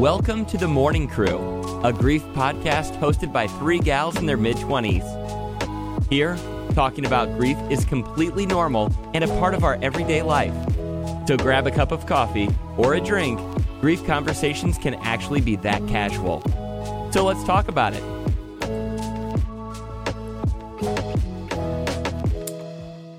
Welcome to The Mourning Crew, a grief podcast hosted by three gals in their mid 20s. Here, talking about grief is completely normal and a part of our everyday life. So grab a cup of coffee or a drink. Grief conversations can actually be that casual. So let's talk about it.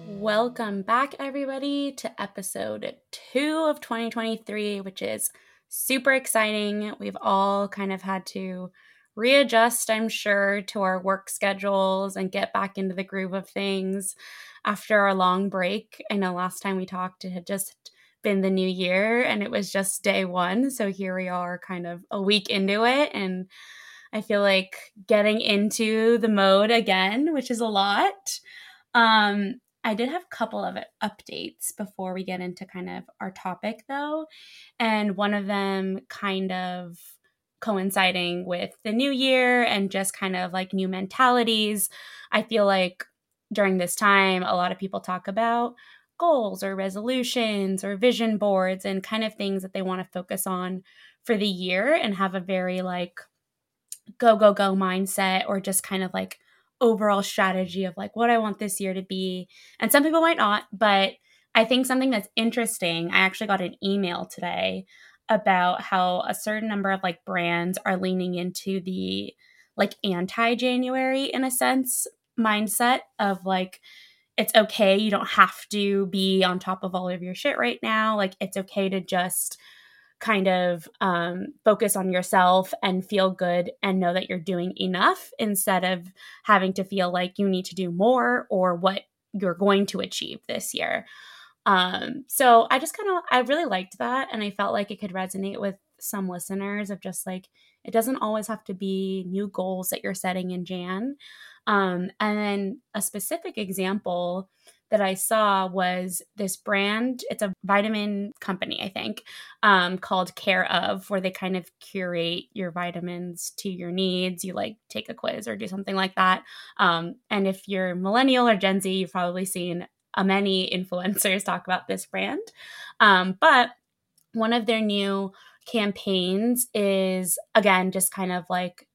Welcome back, everybody, to episode two of 2023, which is super exciting. We've all kind of had to readjust, I'm sure, to our work schedules and get back into the groove of things after our long break. I know last time we talked, it had just been the new year and it was just day one. So here we are, kind of a week into it. And I feel like getting into the mode again, which is a lot. Um, I did have a couple of updates before we get into kind of our topic, though. And one of them kind of coinciding with the new year and just kind of like new mentalities. I feel like during this time, a lot of people talk about goals or resolutions or vision boards and kind of things that they want to focus on for the year and have a very like go, go, go mindset or just kind of like overall strategy of like what I want this year to be. And some people might not, but I think something that's interesting, I actually got an email today about how a certain number of like brands are leaning into the like anti January in a sense mindset of like it's okay you don't have to be on top of all of your shit right now like it's okay to just kind of um, focus on yourself and feel good and know that you're doing enough instead of having to feel like you need to do more or what you're going to achieve this year. Um, so I just kind of, I really liked that. And I felt like it could resonate with some listeners of just like, it doesn't always have to be new goals that you're setting in Jan. Um, and then a specific example that I saw was this brand. It's a vitamin company, I think, um, called Care of, where they kind of curate your vitamins to your needs. You like take a quiz or do something like that. Um, and if you're millennial or Gen Z, you've probably seen uh, many influencers talk about this brand. Um, but one of their new campaigns is, again, just kind of like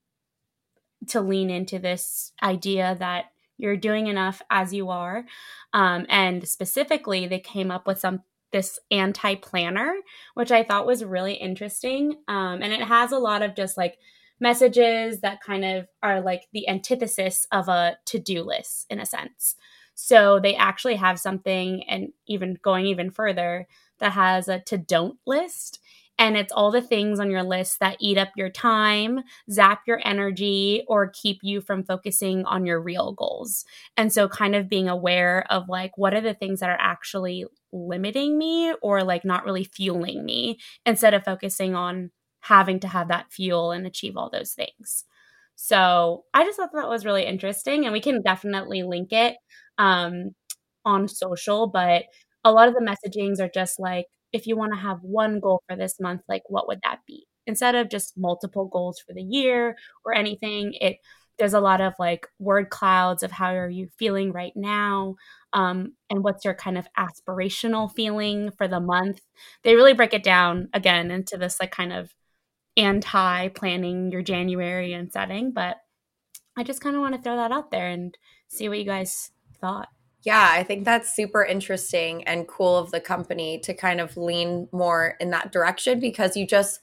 to lean into this idea that you're doing enough as you are. Um, and specifically, they came up with some this anti planner, which I thought was really interesting. Um, and it has a lot of just like messages that kind of are like the antithesis of a to do list in a sense. So they actually have something, and even going even further, that has a to don't list and it's all the things on your list that eat up your time, zap your energy, or keep you from focusing on your real goals. And so, kind of being aware of like, what are the things that are actually limiting me or like not really fueling me instead of focusing on having to have that fuel and achieve all those things. So, I just thought that was really interesting, and we can definitely link it um, on social, but a lot of the messagings are just like, if you want to have one goal for this month, like what would that be? Instead of just multiple goals for the year or anything, it there's a lot of like word clouds of how are you feeling right now um, and what's your kind of aspirational feeling for the month they really break it down again into this like kind of anti planning your january and setting but i just kind of want to throw that out there and see what you guys thought yeah, I think that's super interesting and cool of the company to kind of lean more in that direction because you just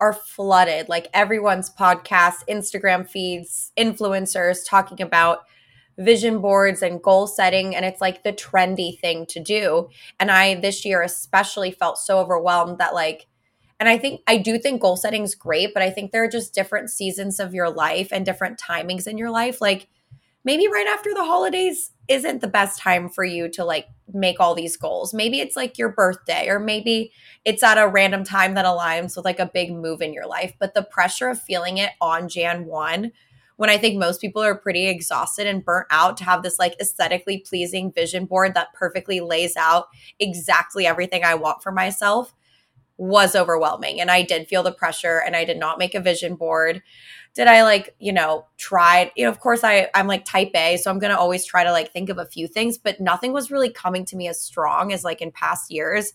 are flooded. Like everyone's podcast, Instagram feeds, influencers talking about vision boards and goal setting. And it's like the trendy thing to do. And I, this year especially, felt so overwhelmed that, like, and I think I do think goal setting is great, but I think there are just different seasons of your life and different timings in your life. Like, maybe right after the holidays isn't the best time for you to like make all these goals. Maybe it's like your birthday, or maybe it's at a random time that aligns with like a big move in your life. But the pressure of feeling it on Jan 1, when I think most people are pretty exhausted and burnt out to have this like aesthetically pleasing vision board that perfectly lays out exactly everything I want for myself was overwhelming. And I did feel the pressure and I did not make a vision board did I like, you know, try, you know, of course I I'm like type A, so I'm going to always try to like think of a few things, but nothing was really coming to me as strong as like in past years.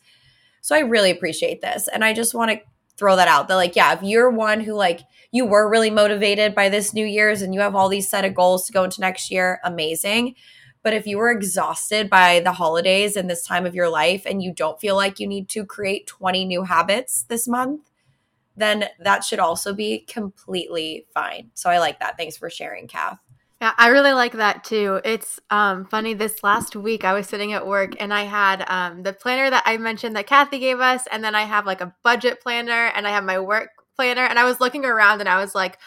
So I really appreciate this. And I just want to throw that out. That like, yeah, if you're one who like you were really motivated by this New Year's and you have all these set of goals to go into next year, amazing. But if you were exhausted by the holidays and this time of your life and you don't feel like you need to create 20 new habits this month, then that should also be completely fine. So I like that. Thanks for sharing, Kath. Yeah, I really like that too. It's um, funny. This last week, I was sitting at work and I had um, the planner that I mentioned that Kathy gave us, and then I have like a budget planner and I have my work planner. And I was looking around and I was like,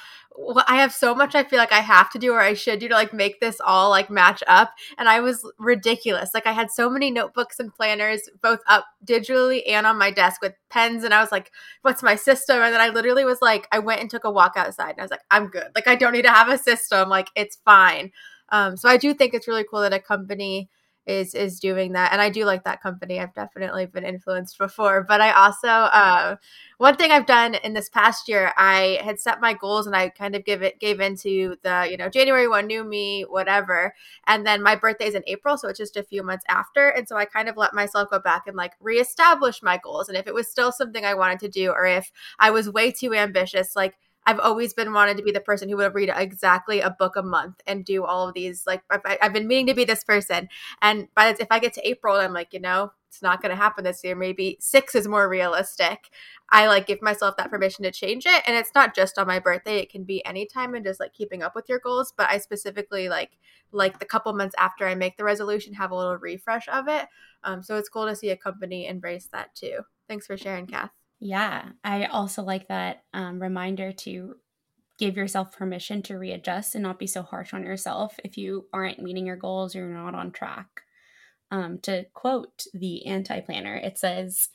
I have so much I feel like I have to do or I should do to like make this all like match up. And I was ridiculous. Like I had so many notebooks and planners both up digitally and on my desk with pens. And I was like, what's my system? And then I literally was like, I went and took a walk outside and I was like, I'm good. Like I don't need to have a system. Like it's fine. Um, so I do think it's really cool that a company is is doing that. And i do like that company. I've definitely been influenced before. But i also uh, one thing i've done in this past year i had set my goals and i kind of give it gave into the you know january one new me whatever. And then my birthday's in april so it's just a few months after. And so i kind of let myself go back and like reestablish my goals. And if it was still something i wanted to do or if i was way too ambitious like I've always been wanted to be the person who would read exactly a book a month and do all of these. Like I've, I've been meaning to be this person, and by the, if I get to April, I'm like, you know, it's not going to happen this year. Maybe six is more realistic. I like give myself that permission to change it, and it's not just on my birthday. It can be anytime, and just like keeping up with your goals. But I specifically like like the couple months after I make the resolution, have a little refresh of it. Um, so it's cool to see a company embrace that too. Thanks for sharing, Kath. Yeah, I also like that um, reminder to give yourself permission to readjust and not be so harsh on yourself if you aren't meeting your goals or you're not on track. Um, to quote the anti planner, it says,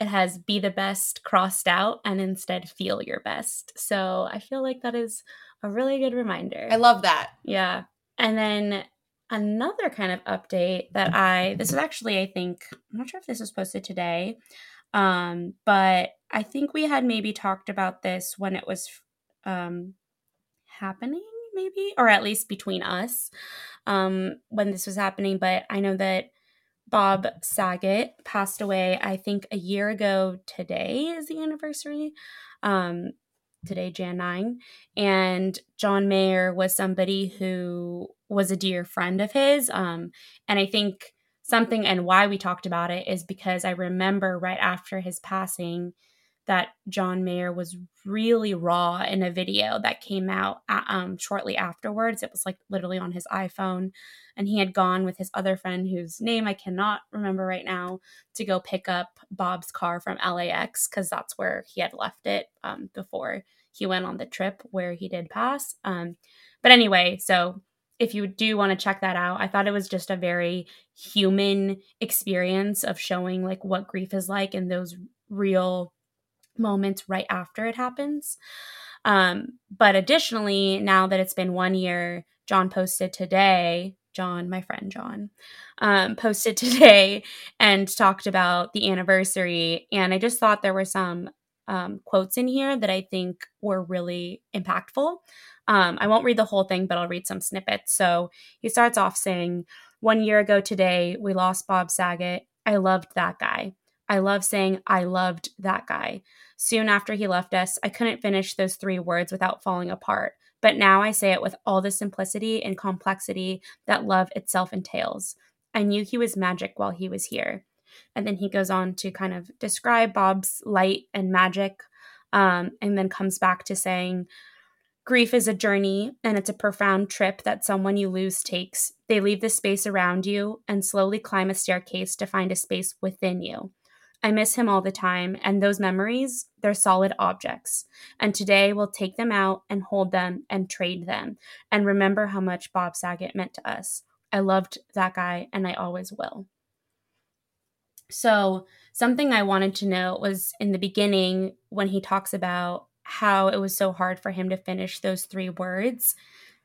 it has be the best crossed out and instead feel your best. So I feel like that is a really good reminder. I love that. Yeah. And then another kind of update that I, this is actually, I think, I'm not sure if this was posted today, um, but I think we had maybe talked about this when it was um, happening, maybe, or at least between us um, when this was happening. But I know that Bob Saget passed away, I think a year ago today is the anniversary. Um, today, Jan 9. And John Mayer was somebody who was a dear friend of his. Um, and I think something and why we talked about it is because I remember right after his passing that John Mayer was really raw in a video that came out um, shortly afterwards. It was like literally on his iPhone. And he had gone with his other friend, whose name I cannot remember right now, to go pick up Bob's car from LAX because that's where he had left it um, before he went on the trip where he did pass. Um, but anyway, so if you do want to check that out, I thought it was just a very human experience of showing like what grief is like in those real moments right after it happens. Um, but additionally, now that it's been one year, John posted today, John, my friend John, um, posted today and talked about the anniversary. And I just thought there were some um, quotes in here that I think were really impactful. Um, I won't read the whole thing, but I'll read some snippets. So he starts off saying, One year ago today, we lost Bob Saget. I loved that guy. I love saying, I loved that guy. Soon after he left us, I couldn't finish those three words without falling apart. But now I say it with all the simplicity and complexity that love itself entails. I knew he was magic while he was here. And then he goes on to kind of describe Bob's light and magic, um, and then comes back to saying, Grief is a journey and it's a profound trip that someone you lose takes. They leave the space around you and slowly climb a staircase to find a space within you. I miss him all the time, and those memories, they're solid objects. And today we'll take them out and hold them and trade them and remember how much Bob Saget meant to us. I loved that guy, and I always will. So, something I wanted to note was in the beginning when he talks about how it was so hard for him to finish those three words.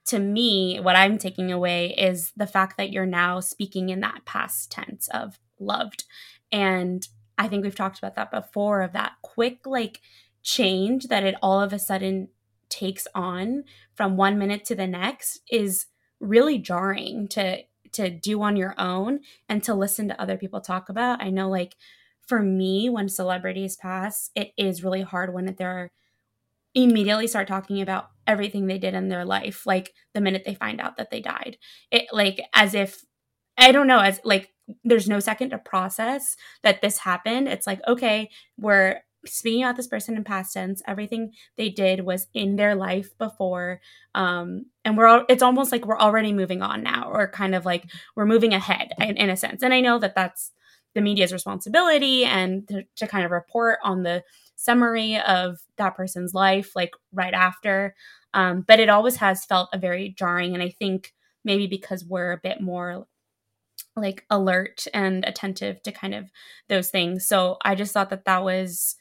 To me, what I'm taking away is the fact that you're now speaking in that past tense of loved. And I think we've talked about that before of that quick, like, change that it all of a sudden takes on from one minute to the next is really jarring to to do on your own and to listen to other people talk about. I know like for me, when celebrities pass, it is really hard when they're immediately start talking about everything they did in their life, like the minute they find out that they died. It like as if I don't know, as like there's no second to process that this happened. It's like, okay, we're speaking about this person in past tense. Everything they did was in their life before. Um, and we're all, it's almost like we're already moving on now, or kind of like we're moving ahead in, in a sense. And I know that that's the media's responsibility and to, to kind of report on the summary of that person's life, like right after. Um, but it always has felt a very jarring. And I think maybe because we're a bit more like alert and attentive to kind of those things. So I just thought that that was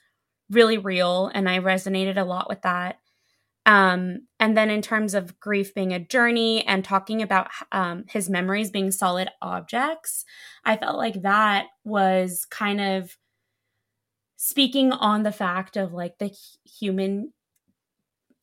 really real and I resonated a lot with that. Um, and then in terms of grief being a journey and talking about um, his memories being solid objects, I felt like that was kind of speaking on the fact of like the human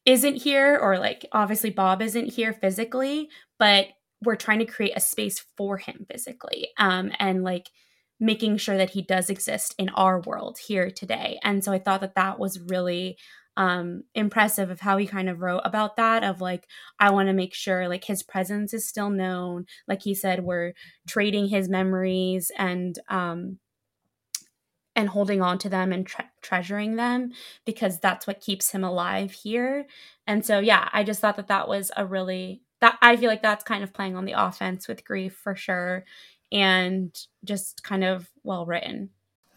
isn't here or like obviously Bob isn't here physically, but we're trying to create a space for him physically um, and like making sure that he does exist in our world here today. And so i thought that that was really um, impressive of how he kind of wrote about that of like i want to make sure like his presence is still known. Like he said we're trading his memories and um and holding on to them and tre- treasuring them because that's what keeps him alive here and so yeah i just thought that that was a really that I feel like that's kind of playing on the offense with grief for sure and just kind of well written.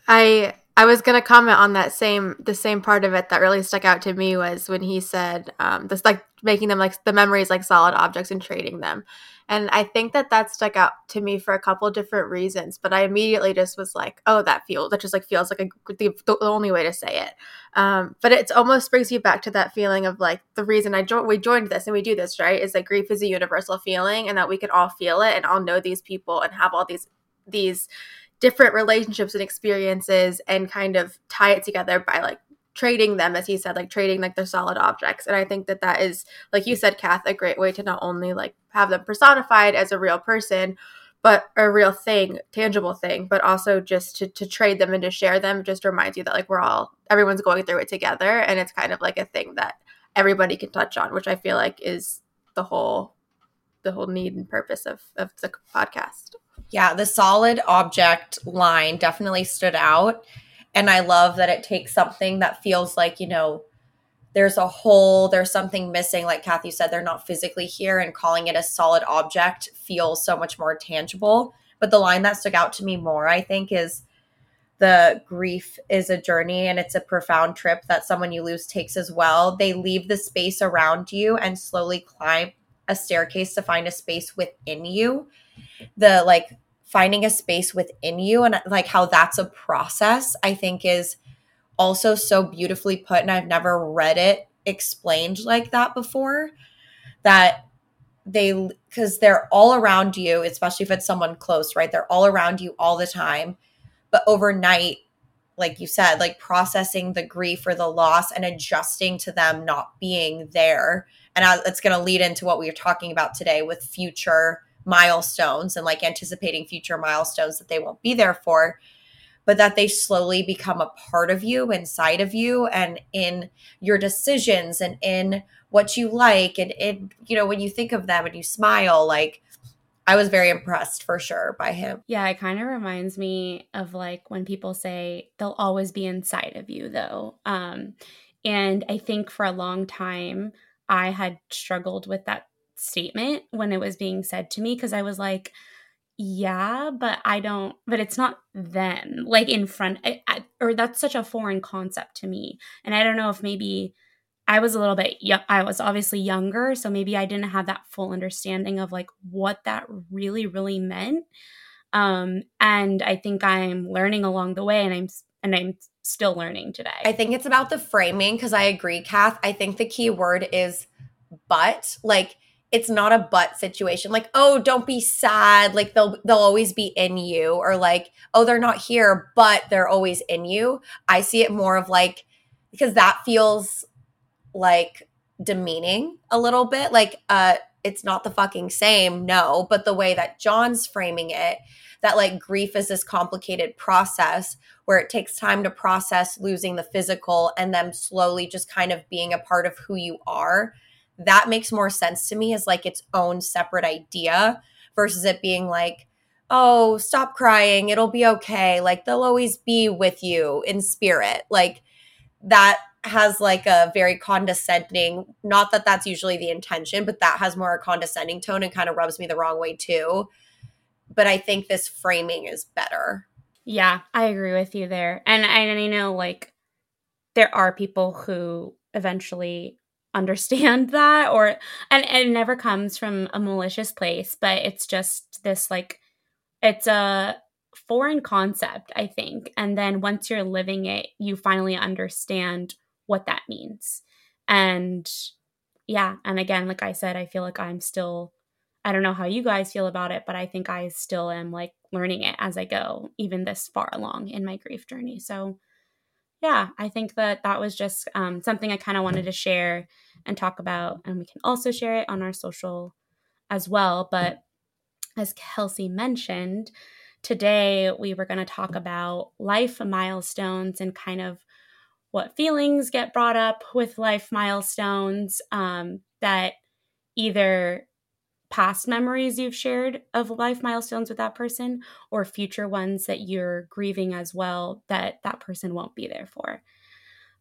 I I was gonna comment on that same the same part of it that really stuck out to me was when he said um, this like making them like the memories like solid objects and trading them, and I think that that stuck out to me for a couple different reasons. But I immediately just was like, oh, that feels that just like feels like a, the, the only way to say it. Um, but it almost brings you back to that feeling of like the reason I joined we joined this and we do this right is that grief is a universal feeling and that we can all feel it and all know these people and have all these these different relationships and experiences and kind of tie it together by like trading them as he said like trading like their solid objects. And i think that that is like you said kath a great way to not only like have them personified as a real person but a real thing tangible thing but also just to, to trade them and to share them just reminds you that like we're all everyone's going through it together. And it's kind of like a thing that everybody can touch on which i feel like is the whole the whole need and purpose of of the podcast. Yeah, the solid object line definitely stood out. And I love that it takes something that feels like, you know, there's a hole, there's something missing. Like Kathy said, they're not physically here, and calling it a solid object feels so much more tangible. But the line that stuck out to me more, I think, is the grief is a journey and it's a profound trip that someone you lose takes as well. They leave the space around you and slowly climb a staircase to find a space within you. The like finding a space within you and like how that's a process, I think is also so beautifully put. And I've never read it explained like that before. That they, because they're all around you, especially if it's someone close, right? They're all around you all the time. But overnight, like you said, like processing the grief or the loss and adjusting to them not being there. And uh, it's going to lead into what we are talking about today with future milestones and like anticipating future milestones that they won't be there for but that they slowly become a part of you inside of you and in your decisions and in what you like and in you know when you think of them and you smile like I was very impressed for sure by him. Yeah, it kind of reminds me of like when people say they'll always be inside of you though. Um and I think for a long time I had struggled with that statement when it was being said to me because I was like, yeah, but I don't, but it's not them, like in front, I, I, or that's such a foreign concept to me. And I don't know if maybe I was a little bit, I was obviously younger, so maybe I didn't have that full understanding of like what that really, really meant. Um, and I think I'm learning along the way, and I'm and I'm still learning today. I think it's about the framing because I agree, Kath. I think the key word is but. Like it's not a but situation. Like oh don't be sad. Like they'll they'll always be in you. Or like oh they're not here but they're always in you. I see it more of like because that feels like demeaning a little bit. Like uh it's not the fucking same, no, but the way that John's framing it, that like grief is this complicated process where it takes time to process losing the physical and then slowly just kind of being a part of who you are. That makes more sense to me as like its own separate idea versus it being like, oh, stop crying, it'll be okay. Like they'll always be with you in spirit. Like that has like a very condescending not that that's usually the intention but that has more a condescending tone and kind of rubs me the wrong way too but i think this framing is better yeah i agree with you there and i, and I know like there are people who eventually understand that or and, and it never comes from a malicious place but it's just this like it's a foreign concept i think and then once you're living it you finally understand what that means. And yeah, and again, like I said, I feel like I'm still I don't know how you guys feel about it, but I think I still am like learning it as I go, even this far along in my grief journey. So, yeah, I think that that was just um, something I kind of wanted to share and talk about. And we can also share it on our social as well. But as Kelsey mentioned, today we were going to talk about life milestones and kind of what feelings get brought up with life milestones um, that either past memories you've shared of life milestones with that person or future ones that you're grieving as well that that person won't be there for.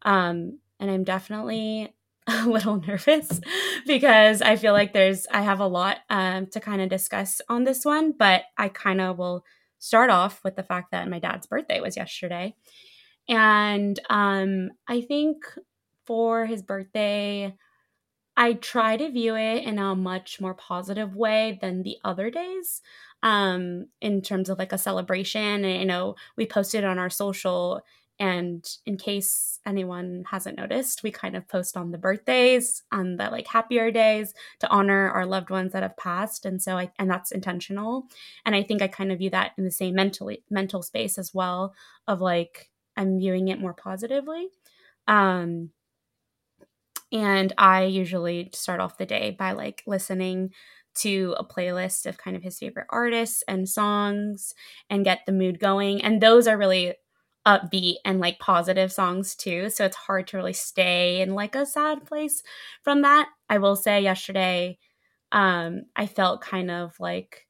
Um, and i'm definitely a little nervous because i feel like there's i have a lot um, to kind of discuss on this one but i kind of will start off with the fact that my dad's birthday was yesterday. And um, I think for his birthday, I try to view it in a much more positive way than the other days um, in terms of like a celebration. And, you know, we posted on our social. And in case anyone hasn't noticed, we kind of post on the birthdays, on the like happier days to honor our loved ones that have passed. And so I, and that's intentional. And I think I kind of view that in the same mentally mental space as well of like, I'm viewing it more positively. Um, and I usually start off the day by like listening to a playlist of kind of his favorite artists and songs and get the mood going. And those are really upbeat and like positive songs too. So it's hard to really stay in like a sad place from that. I will say yesterday, um, I felt kind of like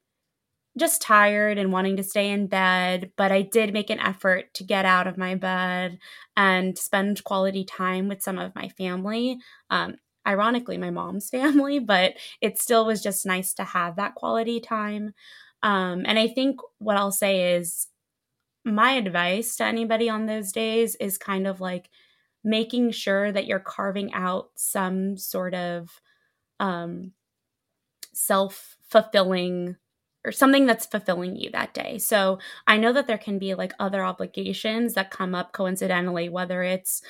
just tired and wanting to stay in bed, but I did make an effort to get out of my bed and spend quality time with some of my family. Um, ironically, my mom's family, but it still was just nice to have that quality time. Um, and I think what I'll say is my advice to anybody on those days is kind of like making sure that you're carving out some sort of um, self fulfilling or something that's fulfilling you that day. So I know that there can be like other obligations that come up coincidentally, whether it's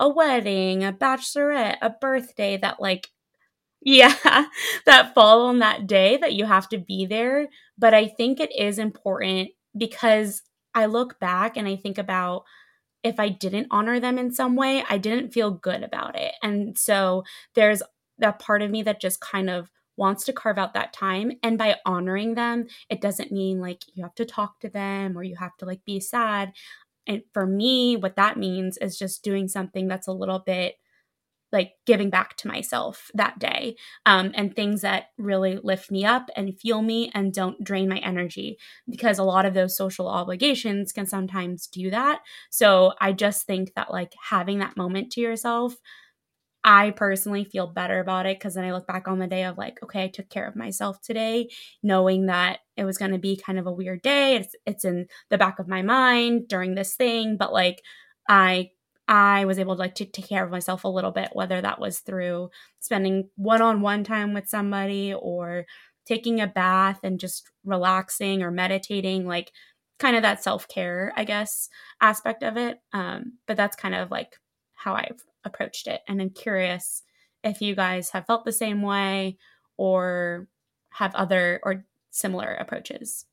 a wedding, a bachelorette, a birthday that like yeah, that fall on that day that you have to be there. But I think it is important because I look back and I think about if I didn't honor them in some way, I didn't feel good about it. And so there's that part of me that just kind of wants to carve out that time and by honoring them it doesn't mean like you have to talk to them or you have to like be sad. And for me what that means is just doing something that's a little bit like giving back to myself that day um, and things that really lift me up and fuel me and don't drain my energy because a lot of those social obligations can sometimes do that. So i just think that like having that moment to yourself I personally feel better about it because then I look back on the day of like, okay, I took care of myself today, knowing that it was going to be kind of a weird day. It's it's in the back of my mind during this thing, but like I I was able to like to take care of myself a little bit, whether that was through spending one-on-one time with somebody or taking a bath and just relaxing or meditating, like kind of that self-care, I guess, aspect of it. Um, but that's kind of like how I've approached it. And I'm curious if you guys have felt the same way or have other or similar approaches.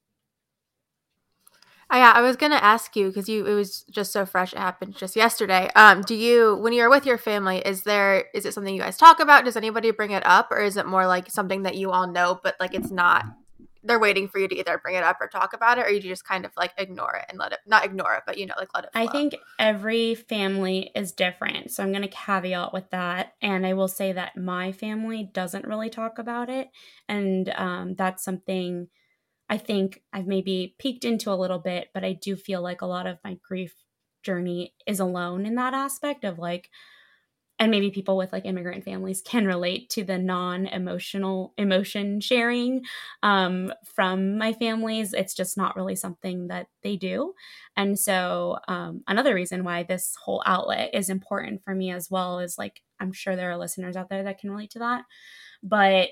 Oh, yeah, I was gonna ask you because you it was just so fresh. It happened just yesterday. Um, do you when you're with your family, is there is it something you guys talk about? Does anybody bring it up, or is it more like something that you all know, but like it's not? They're waiting for you to either bring it up or talk about it, or you just kind of like ignore it and let it not ignore it, but you know, like let it. Flow. I think every family is different, so I'm going to caveat with that, and I will say that my family doesn't really talk about it, and um, that's something I think I've maybe peeked into a little bit, but I do feel like a lot of my grief journey is alone in that aspect of like, and maybe people with like immigrant families can relate to the non-emotional emotion sharing um, from my families. It's just not really something that they do. And so um, another reason why this whole outlet is important for me as well is like i'm sure there are listeners out there that can relate to that. But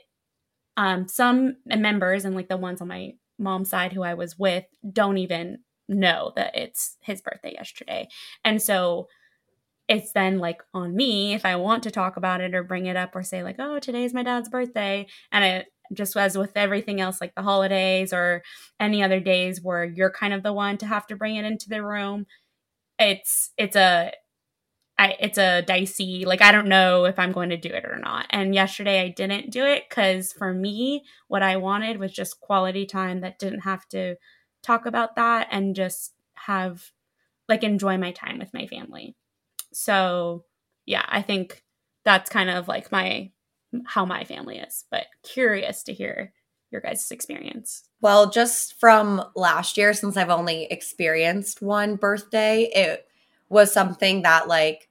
um, some members and like the ones on my mom's side who I was with don't even know that it's his birthday yesterday. And so it's then like on me if I want to talk about it or bring it up or say like, "Oh, today's my dad's birthday." And it just as with everything else like the holidays or any other days where you're kind of the one to have to bring it into the room, it's it's a I, it's a dicey like i don't know if i'm going to do it or not and yesterday i didn't do it because for me what i wanted was just quality time that didn't have to talk about that and just have like enjoy my time with my family so yeah i think that's kind of like my how my family is but curious to hear your guys' experience well just from last year since i've only experienced one birthday it was something that like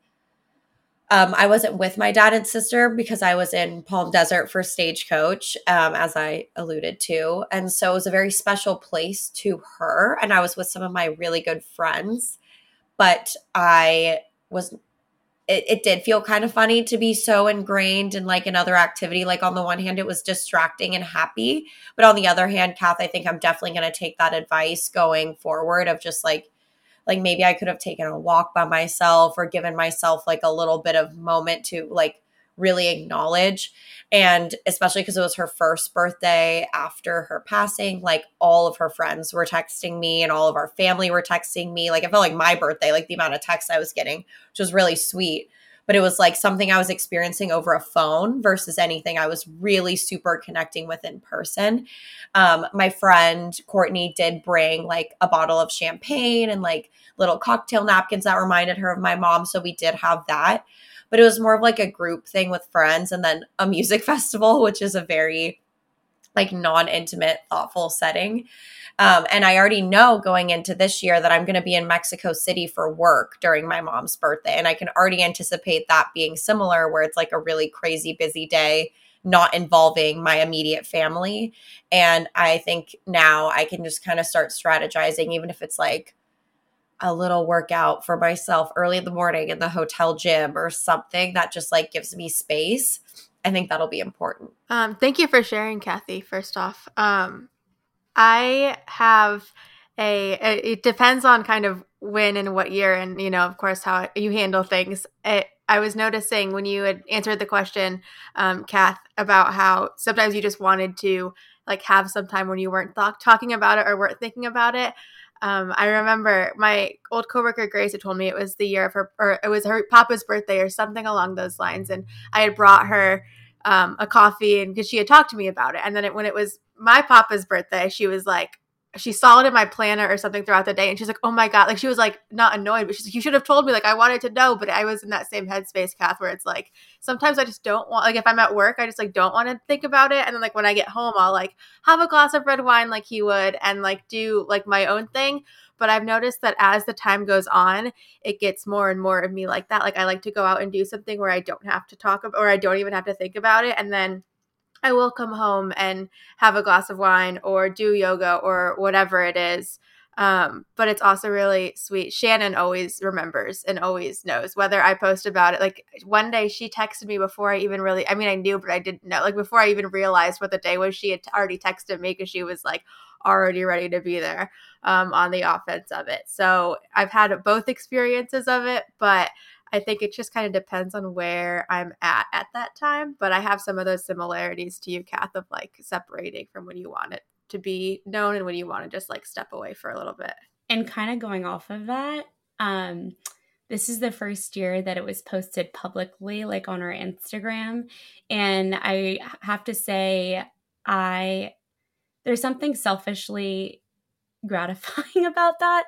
um, I wasn't with my dad and sister because I was in Palm Desert for Stagecoach, um, as I alluded to. And so it was a very special place to her. And I was with some of my really good friends. But I was, it, it did feel kind of funny to be so ingrained in like another activity. Like on the one hand, it was distracting and happy. But on the other hand, Kath, I think I'm definitely going to take that advice going forward of just like, like maybe I could have taken a walk by myself or given myself like a little bit of moment to like really acknowledge. And especially because it was her first birthday after her passing, like all of her friends were texting me and all of our family were texting me. Like it felt like my birthday, like the amount of texts I was getting, which was really sweet. But it was like something I was experiencing over a phone versus anything I was really super connecting with in person. Um, my friend Courtney did bring like a bottle of champagne and like little cocktail napkins that reminded her of my mom. So we did have that. But it was more of like a group thing with friends and then a music festival, which is a very like non intimate, thoughtful setting. Um, and I already know going into this year that I'm going to be in Mexico City for work during my mom's birthday. And I can already anticipate that being similar, where it's like a really crazy busy day not involving my immediate family. And I think now I can just kind of start strategizing, even if it's like a little workout for myself early in the morning in the hotel gym or something that just like gives me space. I think that'll be important. Um, thank you for sharing, Kathy. First off, um, I have a, It depends on kind of when and what year, and you know, of course, how you handle things. It, I was noticing when you had answered the question, um, Kath, about how sometimes you just wanted to like have some time when you weren't th- talking about it or weren't thinking about it. Um, I remember my old coworker Grace had told me it was the year of her, or it was her papa's birthday or something along those lines, and I had brought her um, a coffee and because she had talked to me about it, and then it, when it was my papa's birthday, she was like, she saw it in my planner or something throughout the day and she's like oh my god like she was like not annoyed but she's like you should have told me like i wanted to know but i was in that same headspace kath where it's like sometimes i just don't want like if i'm at work i just like don't want to think about it and then like when i get home i'll like have a glass of red wine like he would and like do like my own thing but i've noticed that as the time goes on it gets more and more of me like that like i like to go out and do something where i don't have to talk about or i don't even have to think about it and then I will come home and have a glass of wine or do yoga or whatever it is. Um, but it's also really sweet. Shannon always remembers and always knows whether I post about it. Like one day she texted me before I even really, I mean, I knew, but I didn't know. Like before I even realized what the day was, she had already texted me because she was like already ready to be there um, on the offense of it. So I've had both experiences of it, but I think it just kind of depends on where I'm at at that time. But I have some of those similarities to you, Kath, of like separating from when you want it to be known and when you want to just like step away for a little bit. and kind of going off of that, um, this is the first year that it was posted publicly, like on our Instagram. And I have to say, I there's something selfishly gratifying about that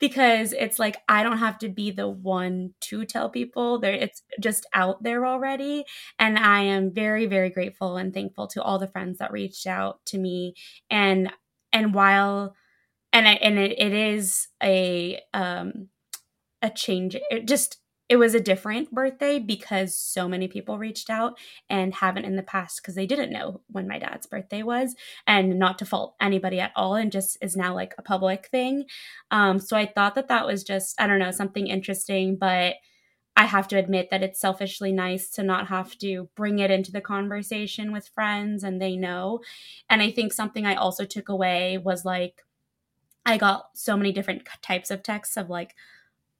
because it's like I don't have to be the one to tell people there it's just out there already and I am very very grateful and thankful to all the friends that reached out to me and and while and I, and it, it is a um a change it just it was a different birthday because so many people reached out and haven't in the past because they didn't know when my dad's birthday was and not to fault anybody at all and just is now like a public thing. Um, so i thought that that was just i don't know something interesting but i have to admit that it's selfishly nice to not have to bring it into the conversation with friends and they know. And i think something i also took away was like i got so many different types of texts of like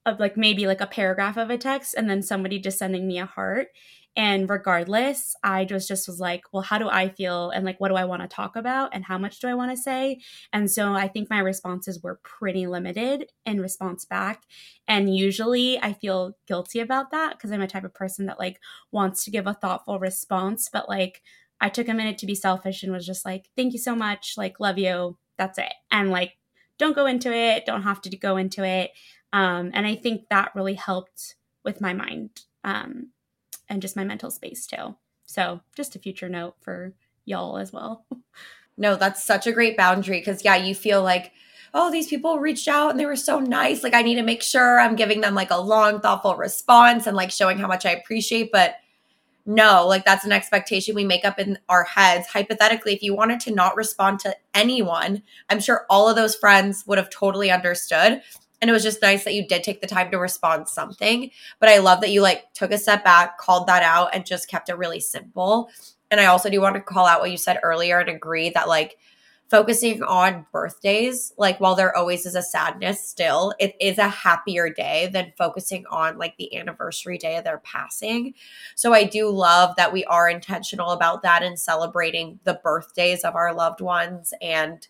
of like maybe like a paragraph of a text and then somebody just sending me a heart. And regardless i just just was like well how do i feel? And like what do i want to talk about? And how much do i want to say? And so i think my responses were pretty limited in response back. And usually i feel guilty about that because i'm a type of person that like wants to give a thoughtful response but like i took a minute to be selfish and was just like thank you so much. Like love you. That's it. And like don't go into it. Don't have to go into it um, and I think that really helped with my mind um, and just my mental space too. So, just a future note for y'all as well. No, that's such a great boundary because, yeah, you feel like, oh, these people reached out and they were so nice. Like, I need to make sure I'm giving them like a long, thoughtful response and like showing how much I appreciate. But no, like that's an expectation we make up in our heads. Hypothetically, if you wanted to not respond to anyone, I'm sure all of those friends would have totally understood and it was just nice that you did take the time to respond something. But i love that you like took a step back called that out and just kept it really simple. And i also do want to call out what you said earlier and agree that like focusing on birthdays like while there always is a sadness still it is a happier day than focusing on like the anniversary day of their passing. So i do love that we are intentional about that and celebrating the birthdays of our loved ones and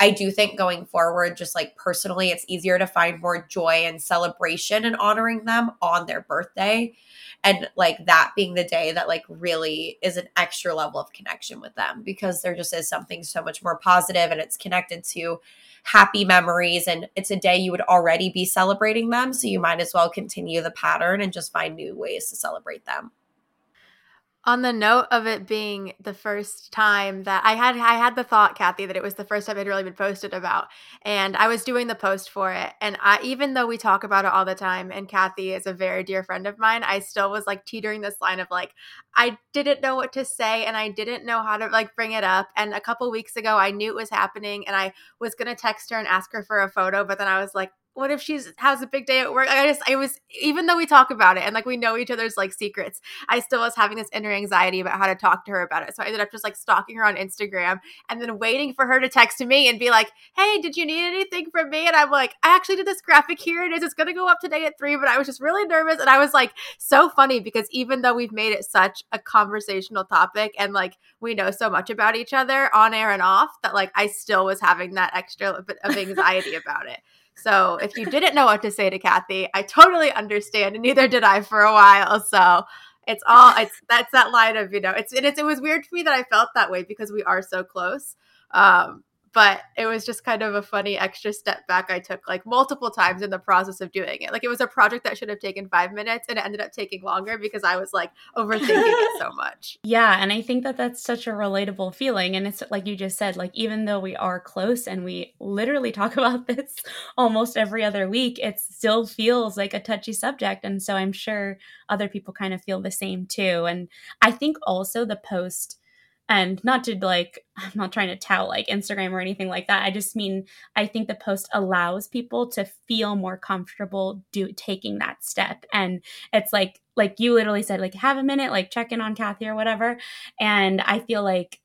I do think going forward, just like personally, it's easier to find more joy and celebration and honoring them on their birthday. And like that being the day that like really is an extra level of connection with them because there just is something so much more positive and it's connected to happy memories. And it's a day you would already be celebrating them. So you might as well continue the pattern and just find new ways to celebrate them on the note of it being the first time that I had I had the thought Kathy that it was the first time it had really been posted about and I was doing the post for it and I even though we talk about it all the time and Kathy is a very dear friend of mine I still was like teetering this line of like I didn't know what to say and I didn't know how to like bring it up and a couple weeks ago I knew it was happening and I was to text her and ask her for a photo but then I was like what if she's has a big day at work? Like I just I was even though we talk about it and like we know each other's like secrets, I still was having this inner anxiety about how to talk to her about it. So I ended up just like stalking her on Instagram and then waiting for her to text to me and be like, "Hey, did you need anything from me?" And I'm like, "I actually did this graphic here. It is. It's gonna go up today at three, but I was just really nervous and I was like so funny because even though we've made it such a conversational topic and like we know so much about each other on air and off that like I still was having that extra bit of anxiety about it. So if you didn't know what to say to Kathy, I totally understand, and neither did I for a while. So it's all it's that's that line of you know it's it's it was weird for me that I felt that way because we are so close. Um, but it was just kind of a funny extra step back I took like multiple times in the process of doing it. Like it was a project that should have taken five minutes and it ended up taking longer because I was like overthinking it so much. Yeah. And I think that that's such a relatable feeling. And it's like you just said, like even though we are close and we literally talk about this almost every other week, it still feels like a touchy subject. And so I'm sure other people kind of feel the same too. And I think also the post and not to like i'm not trying to tout like instagram or anything like that. I just mean i think the post allows people to feel more comfortable do taking that step. And it's like like you literally said like have a minute like check in on kathy or whatever. And i feel like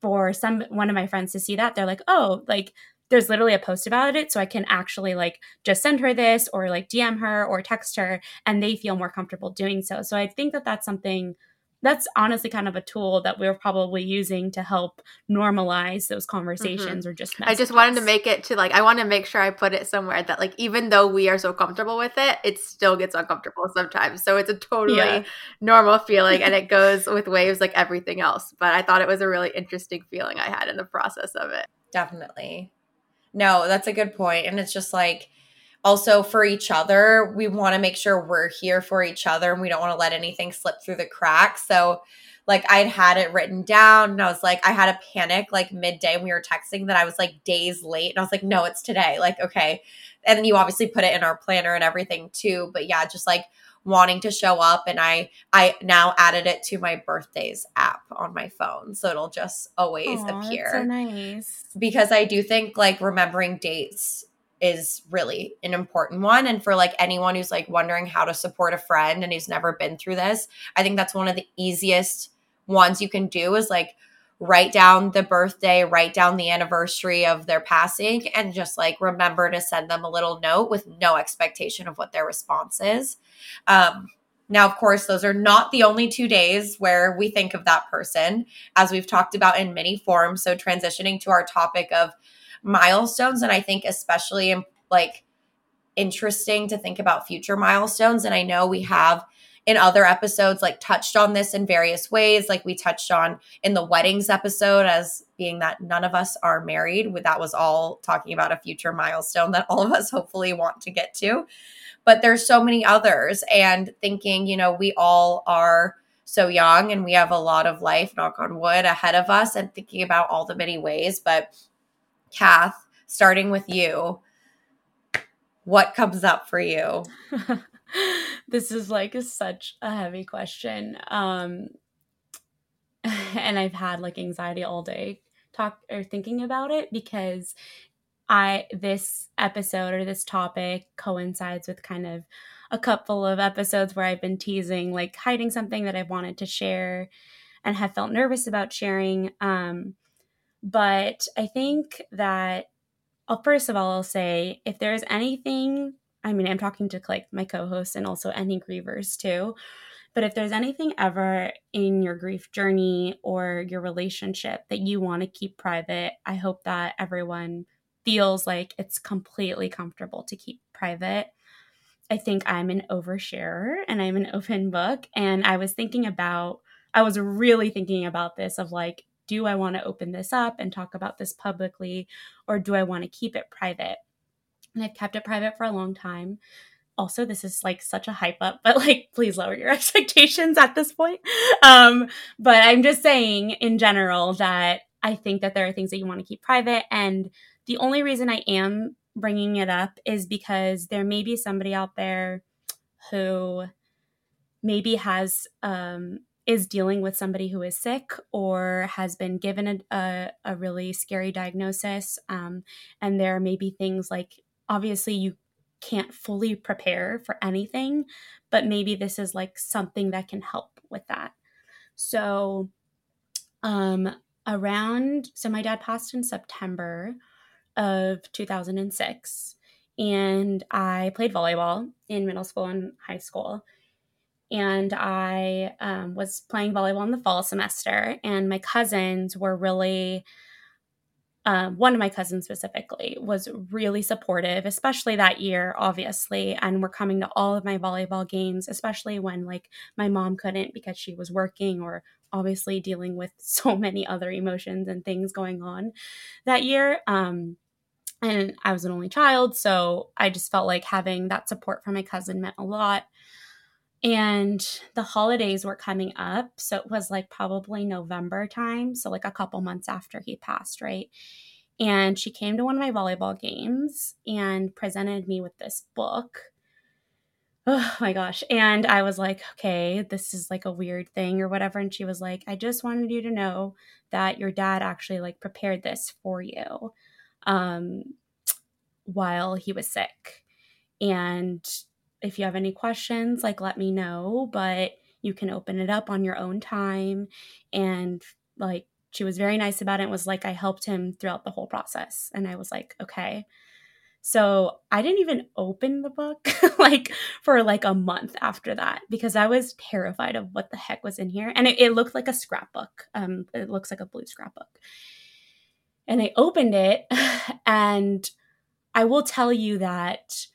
for some one of my friends to see that they're like oh like there's literally a post about it so i can actually like just send her this or like dm her or text her and they feel more comfortable doing so. So i think that that's something that's honestly kind of a tool that we're probably using to help normalize those Mm-hmm. conversations or just I just wanted to make it to like I want to make sure I put it somewhere that like even though we are so comfortable with it, it still gets uncomfortable sometimes. So it's a totally Yeah. normal feeling and it goes with waves like everything else. But I thought it was a really interesting feeling I had in the process of it. Definitely. No, that's a good. And it's just like also for each other, we want to make sure we're here for each other and we don't want to let anything slip through the cracks. So like I'd had it written down and I was like, I had a panic like midday when we were texting that I was like days late. And I was like, no, it's today. Like, okay. And then you obviously put it in our planner and everything too. But yeah, just like wanting to show up and I I now added it to my birthdays app on my phone. So it'll just always Aw, that's appear so nice. because I do think like remembering dates is really an important one. And for like anyone who's like wondering how to support a friend and who's never been through this, I think that's one of the easiest ones you can do is like write down the birthday, write down the anniversary of their passing, and just like remember to send them a little note with no expectation of what their response is. Um, now, of course, those are not the only two days where we think of that person, as we've talked about in many forms. So, transitioning to our topic of milestones, and I think especially in, like interesting to think about future milestones. And I know we have in other episodes like touched on this in various ways, like we touched on in the weddings episode, as being that none of us are married. That was all talking about a future milestone that all of us hopefully want to get to but there's so many others and thinking you know we all are so young and we have a lot of life knock on wood ahead of us and thinking about all the many ways but kath starting with you what comes up for you this is like such a heavy question. Um and I've had like anxiety all day talk or thinking about it because I this episode or this topic coincides with kind of a couple of episodes where I've been teasing like hiding something that I wanted to share and have felt nervous about sharing um but I think that well, first of all, I'll say if there's anything, I mean, I'm talking to like my co-hosts and also any grievers too. But if there's anything ever in your grief journey or your relationship that you want to keep private, I hope that everyone feels like it's completely comfortable to keep private. I think I'm an oversharer and I'm an open book. And I was thinking about, I was really thinking about this of like, do I want to open this up and talk about this publicly, or do I want to keep it private? And I've kept it private for a long time. Also, this is like such a hype up, but like, please lower your expectations at this point. Um, but I'm just saying in general that I think that there are things that you want to keep private. And the only reason I am bringing it up is because there may be somebody out there who maybe has um, is dealing with somebody who is sick or has been given a, a, a really scary diagnosis um, and there may be things like obviously you can't fully prepare for anything but maybe this is like something that can help with that. So um around so my dad passed in september of 2006 and i played volleyball in middle school and high school and I um, was playing volleyball in the fall semester, and my cousins were really. Um, one of my cousins specifically was really supportive, especially that year, obviously, and were coming to all of my volleyball games, especially when like my mom couldn't because she was working or obviously dealing with so many other emotions and things going on that year. Um, and I was an only child, so I just felt like having that support from my cousin meant a lot and the holidays were coming up so it was like probably november time so like a couple months after he passed right? And she came to one of my volleyball games and presented me with this book. Oh my gosh. And i was like okay this is like a weird thing or whatever. And she was like i just wanted you to know that your dad actually like prepared this for you um while he was sick. And if you have any questions, like let me know, but you can open it up on your own time. And like she was very nice about it. it was like I helped him throughout the whole process. And I was like, okay. So I didn't even open the book like for like a month after that because I was terrified of what the heck was in here. And it, it looked like a scrapbook. Um, it looks like a blue scrapbook. And I opened it and I will tell you that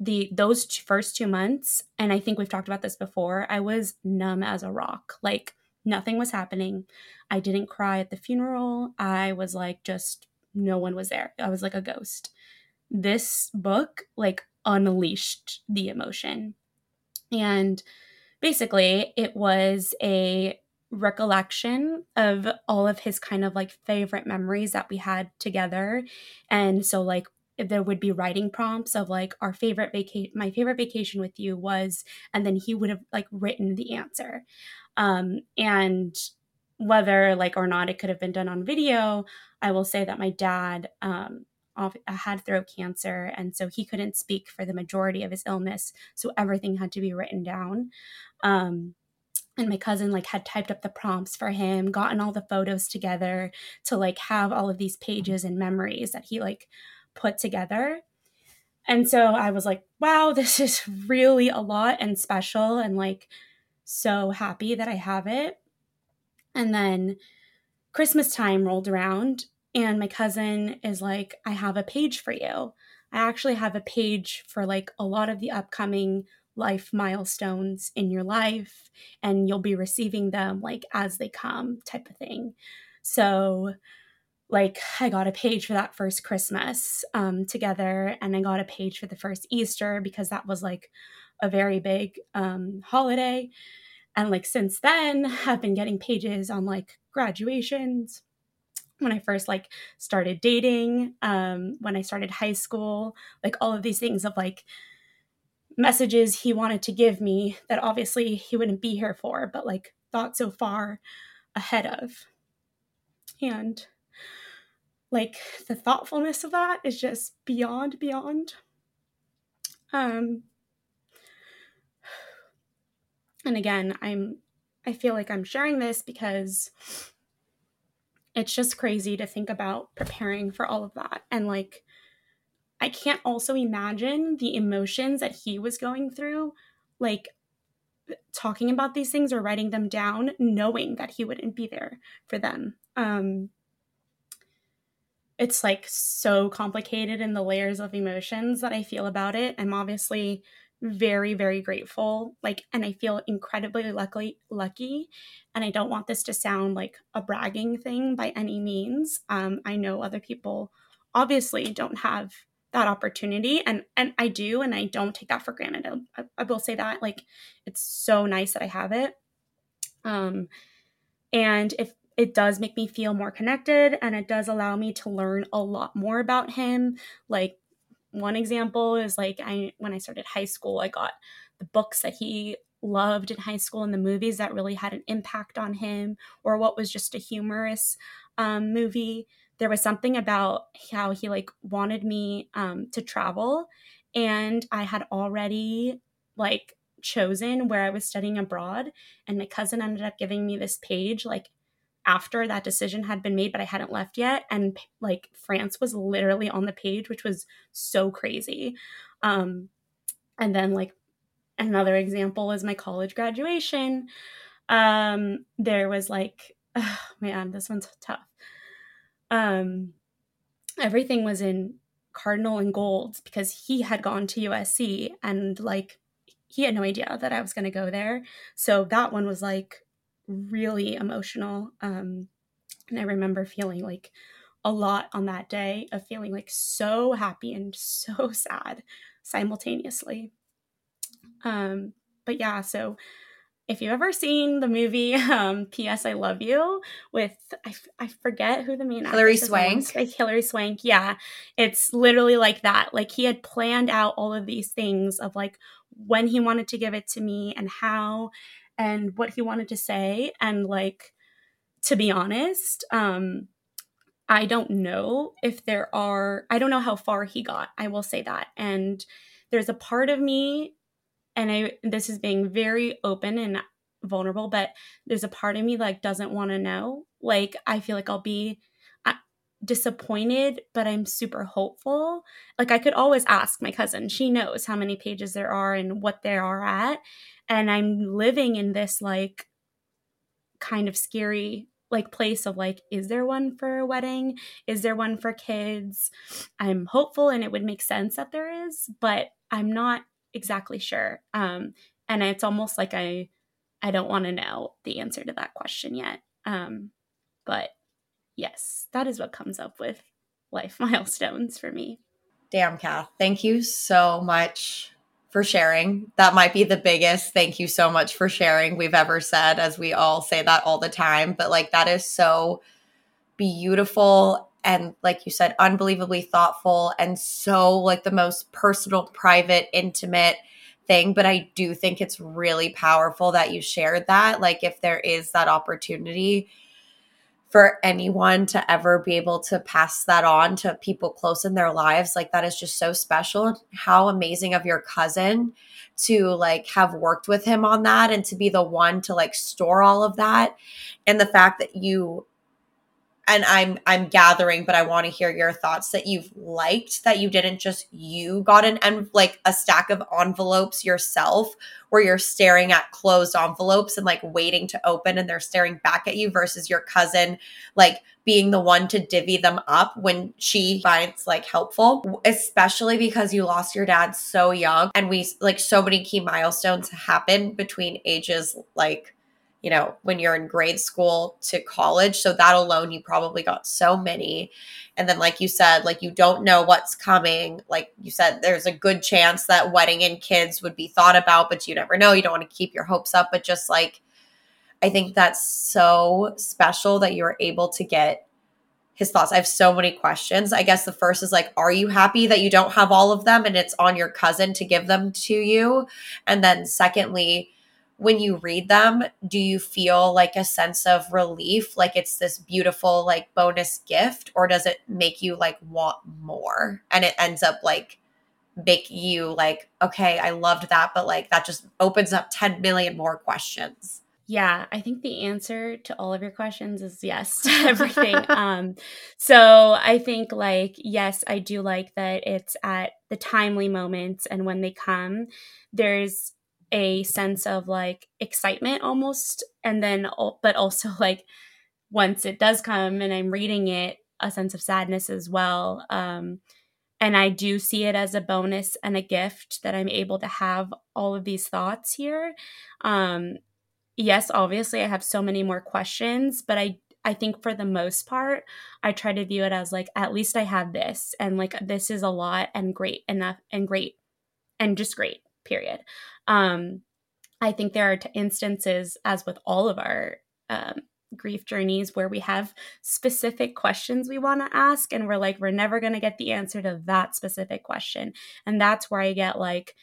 the those first two months, and I think we've talked about this before, I was numb as a rock. Like nothing was happening. I didn't cry at the funeral. I was like just no one was there. I was like a ghost this book like unleashed the emotion. And basically, it was a recollection of all of his kind of like favorite memories that we had together. And so, like, there would be writing prompts of like our favorite vacation my favorite vacation with you was and then he would have like written the answer um and whether like or not it could have been done on video i will say that my dad um had throat cancer, and so he couldn't speak for the majority of his illness. So everything had to be written down. Um, and my cousin like had typed up the prompts for him, gotten all the photos together to like have all of these pages and memories that he like put together. And so I was like, wow, this is really a lot and special and like so happy that I have it. And then Christmas time rolled around and my cousin is like, I have a page for you. I actually have a page for like a lot of the upcoming life milestones in your life, and you'll be receiving them like as they come, type of thing. So, like, I got a page for that first Christmas um, together, and I got a page for the first Easter because that was like a very big um, holiday. And like since then, I've been getting pages on like graduations, when I first like started dating, um, when I started high school, like all of these things of like messages he wanted to give me that obviously he wouldn't be here for, but like thought so far ahead of. And like the thoughtfulness of that is just beyond, beyond. Um, and again, I'm, I feel like I'm sharing this because it's just crazy to think about preparing for all of that. And like, I can't also imagine the emotions that he was going through, like talking about these things or writing them down, knowing that he wouldn't be there for them. Um, it's like so complicated in the layers of emotions that I feel about it. I'm obviously very very grateful like and i feel incredibly lucky lucky and i don't want this to sound like a bragging thing by any means. Um, i know other people obviously don't have that opportunity and and i do and i don't take that for granted. I, I will say that like it's so nice that i have it. Um and if it does make me feel more connected and it does allow me to learn a lot more about him like one example is like I when I started high school, I got the books that he loved in high school and the movies that really had an impact on him, or what was just a humorous um, movie. There was something about how he like wanted me um, to travel, and I had already like chosen where I was studying abroad, and my cousin ended up giving me this page like after that decision had been made, but I hadn't left yet. And like France was literally on the page, which was so crazy. Um, and then like another example is my college graduation. Um, there was like, oh, man, this one's tough. Um, everything was in cardinal and gold because he had gone to USC and like he had no idea that I was going to go there. So that one was like really emotional. Um, and I remember feeling like a lot on that day of feeling like so happy and so sad simultaneously. Um, but yeah, so if you've ever seen the movie um, P.S. I Love You with I, I forget who the main Hilary Swank, like Hilary Swank, yeah, it's literally like that. Like he had planned out all of these things of like when he wanted to give it to me and how, and what he wanted to say and like to be honest um i don't know if there are i don't know how far he got i will say that. And there's a part of me and i this is being very open and vulnerable but there's a part of me like doesn't want to know. Like i feel like i'll be disappointed, but I'm super hopeful. Like I could always ask my cousin. She knows how many pages there are and what they are at. And I'm living in this like kind of scary like place of like is there one for a wedding? Is there one for kids? I'm hopeful and it would make sense that there is, but I'm not exactly sure. Um and it's almost like I I don't want to know the answer to that question yet. Um but yes, that is what comes up with life milestones for me. Damn, Kath. Thank you so much for sharing. That might be the biggest thank you so much for sharing we've ever said, as we all say that all the time. But like, that is so beautiful and, like you said, unbelievably thoughtful and so like the most personal, private, intimate thing. But I do think it's really powerful that you shared that. Like, if there is that opportunity, for anyone to ever be able to pass that on to people close in their lives like that is just so special. How amazing of your cousin to like have worked with him on that and to be the one to like store all of that. And the fact that you and I'm I'm gathering, but I want to hear your thoughts that you've liked that you didn't just you got an and like a stack of envelopes yourself where you're staring at closed envelopes and like waiting to open and they're staring back at you versus your cousin like being the one to divvy them up when she finds like helpful, especially because you lost your dad so young and we like so many key milestones happen between ages like you know, when you're in grade school to college. So that alone, you probably got so many. And then, like you said, like you don't know what's coming. Like you said, there's a good chance that wedding and kids would be thought about, but you never know. You don't want to keep your hopes up. But just like, I think that's so special that you were able to get his thoughts. I have so many questions. I guess the first is like, are you happy that you don't have all of them and it's on your cousin to give them to you? And then, secondly, when you read them, do you feel like a sense of relief, like it's this beautiful like bonus gift, or does it make you like want more? And it ends up like make you like, okay, I loved that, but like that just opens up 10 million more questions. Yeah, I think the answer to all of your questions is yes to everything. um, so I think like yes, I do like that it's at the timely moments and when they come, there's a sense of like excitement almost and then but also like once it does come and i'm reading it a sense of sadness as well um and i do see it as a bonus and a gift that i'm able to have all of these thoughts here. Um yes obviously i have so many more questions but i I think for the most part, I try to view it as like at least I have this and like this is a lot and great enough and great and just great period. Um, I think there are t- instances, as with all of our um, grief journeys, where we have specific questions we want to ask, and we're like, we're never going to get the answer to that specific question. And that's where I get like,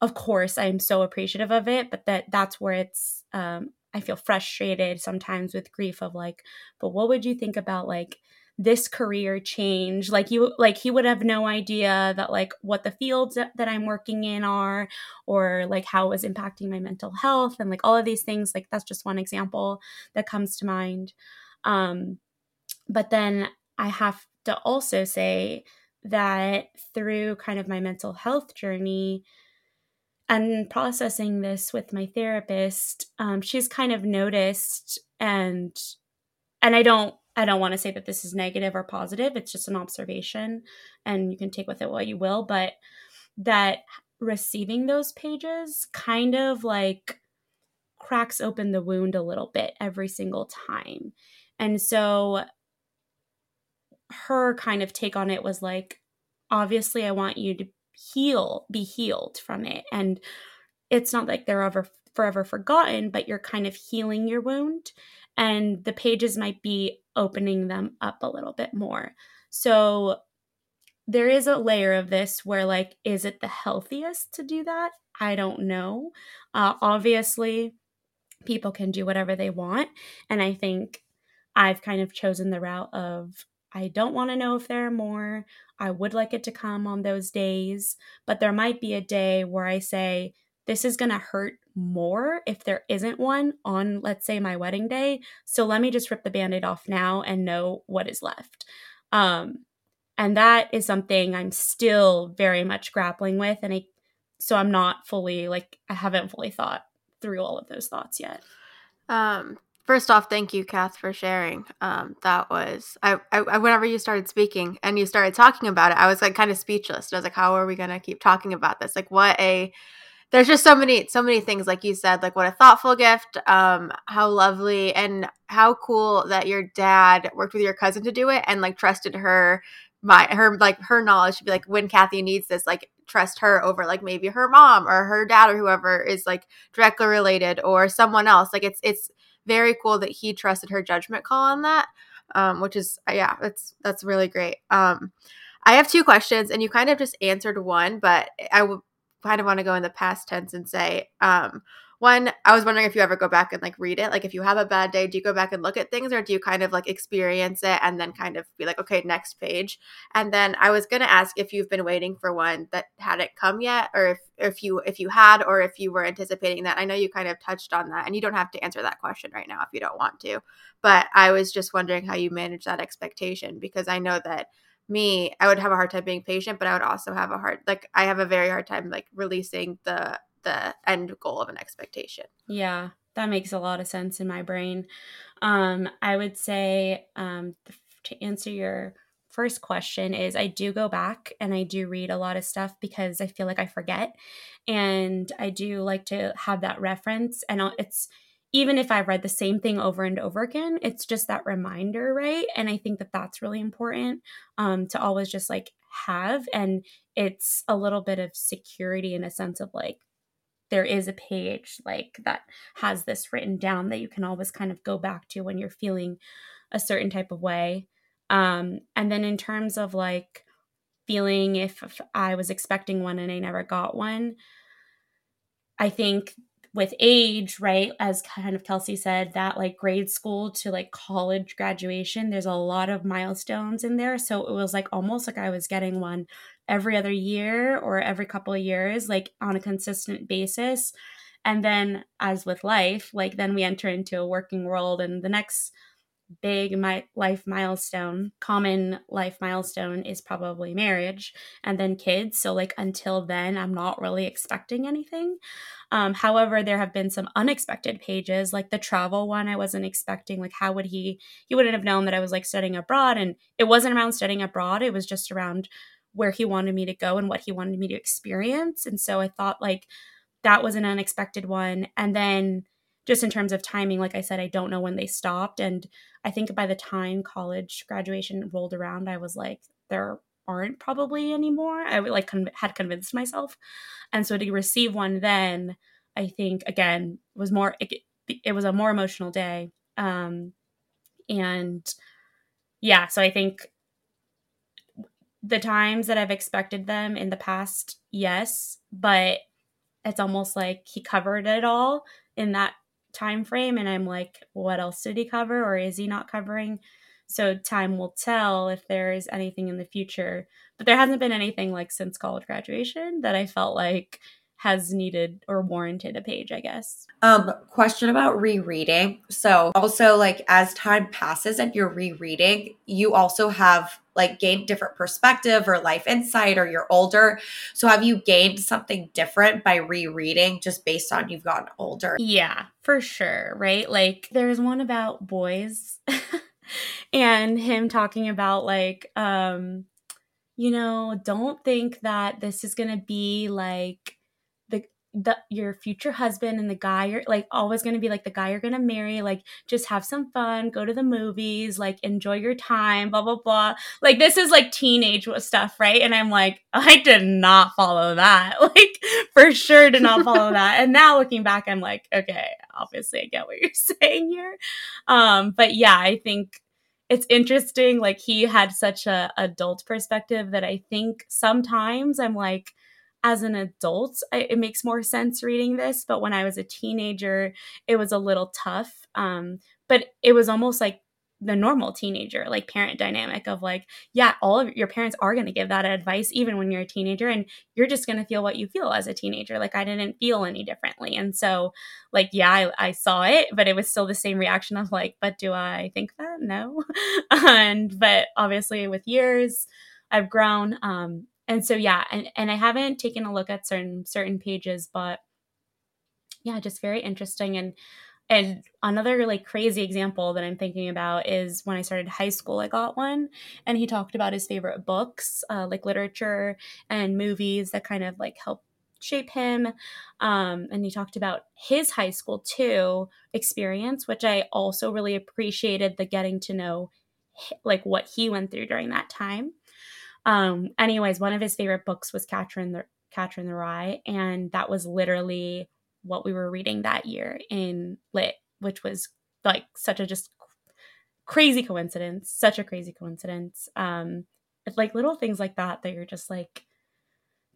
of course, I'm so appreciative of it, but that that's where it's, um, I feel frustrated sometimes with grief of like, but what would you think about like, this career change like you like he would have no idea that like what the fields that, i'm working in are or like how it was impacting my mental health and like all of these things like that's just one example that comes to mind. Um but then i have to also say that through kind of my mental health journey and processing this with my therapist um, she's kind of noticed and and i don't I don't want to say that this is negative or positive. It's just an observation and you can take with it what you will, but that receiving those pages kind of like cracks open the wound a little bit every single time. And so her kind of take on it was like, obviously, I want you to heal, be healed from it. And it's not like they're ever forever forgotten, but you're kind of healing your wound and the pages might be opening them up a little bit more. So there is a layer of this where, like, is it the healthiest to do that? I don't know. Uh, obviously, people can do whatever they want. And I think I've kind of chosen the route of I don't want to know if there are more. I would like it to come on those days, but there might be a day where I say, this is going to hurt more if there isn't one on, let's say, my wedding day. So let me just rip the band aid off now and know what is left. Um, and that is something I'm still very much grappling with. And I, so I'm not fully like, I haven't fully thought through all of those thoughts yet. Um, first off, thank you, Kath, for sharing. Um, that was I, I. Whenever you started speaking and you started talking about it, I was like kind of speechless. I was like, how are we gonna keep talking about this? Like, what a there's just so many so many things like you said like what a thoughtful gift um how lovely and how cool that your dad worked with your cousin to do it and like trusted her my her like her knowledge to be like when Kathy needs this like trust her over like maybe her mom or her dad or whoever is like directly related or someone else like it's it's very cool that he trusted her judgment call on that um which is yeah that's that's really great. Um I have two questions and you kind of just answered one but I would kind of want to go in the past tense and say, um, one, I was wondering if you ever go back and like read it. Like if you have a bad day, do you go back and look at things or do you kind of like experience it and then kind of be like, okay, next page? And then I was gonna ask if you've been waiting for one that hadn't come yet, or if if you if you had or if you were anticipating that. I know you kind of touched on that and you don't have to answer that question right now if you don't want to. But I was just wondering how you manage that expectation because I know that me, I would have a hard time being patient, but I would also have a hard like I have a very hard time like releasing the the end goal of an expectation. Yeah, that makes a lot of sense in my brain. Um, I would say um, to answer your first question is I do go back and I do read a lot of stuff because I feel like I forget, and I do like to have that reference, and it's even if I've read the same thing over and over again, it's just that reminder, right? And I think that that's really important um, to always just like have. And it's a little bit of security in a sense of like, there is a page like that has this written down that you can always kind of go back to when you're feeling a certain type of way. Um, and then in terms of like feeling if, if I was expecting one and I never got one, I think with age, right, as kind of Kelsey said, that like grade school to like college graduation, there's a lot of milestones in there. So it was like almost like I was getting one every other year or every couple of years, like on a consistent basis. And then, as with life, like then we enter into a working world, and the next big my life milestone common life milestone is probably marriage and then kids. So like until then i'm not really expecting anything. Um, however there have been some unexpected pages like the travel one i wasn't expecting. Like how would he he wouldn't have known that i was like studying abroad. And it wasn't around studying abroad. It was just around where he wanted me to go and what he wanted me to experience. And so i thought like that was an unexpected one. And then just in terms of timing, like I said, I don't know when they stopped. And I think by the time college graduation rolled around, I was like, there aren't probably anymore. I like had convinced myself. And so to receive one then, I think again was more it, it was a more emotional day. Um and yeah, so I think the times that I've expected them in the past, yes, but it's almost like he covered it all in that time frame and i'm like what else did he cover or is he not covering? So time will tell if there is anything in the future. But there hasn't been anything like since college graduation that i felt like has needed or warranted a page, I guess. Um, question about rereading. So also like as time passes and you're rereading, you also have like gained different perspective or life insight or you're older. So have you gained something different by rereading just based on you've gotten older? Yeah, for sure, right? Like there's one about boys and him talking about like um you know, don't think that this is going to be like the your future husband and the guy you're like always going to be like the guy you're going to marry like just have some fun go to the movies like enjoy your time blah blah blah. Like this is like teenage stuff right? And i'm like i did not follow that. Like for sure did not follow that. And now looking back i'm like okay obviously i get what you're saying here. Um but yeah i think it's interesting like he had such a adult perspective that i think sometimes i'm like as an adult, I, it makes more sense reading this. But when I was a teenager, it was a little tough. Um, but it was almost like the normal teenager like parent dynamic of like yeah all of your parents are going to give that advice even when you're a teenager and you're just going to feel what you feel as a teenager like i didn't feel any differently and so like yeah I, I saw it but it was still the same reaction of like but do i think that no and but obviously with years i've grown um and so yeah and, and i haven't taken a look at certain certain pages but yeah just very interesting and and another like crazy example that I'm thinking about is when I started high school, I got one, and he talked about his favorite books, uh, like literature and movies that kind of like helped shape him. Um, and he talked about his high school too experience, which I also really appreciated the getting to know like what he went through during that time. Um, anyways, one of his favorite books was Catcher in the Catcher in the Rye, and that was literally what we were reading that year in lit which was like such a just crazy coincidence such a crazy coincidence. Um it's like little things like that that you're just like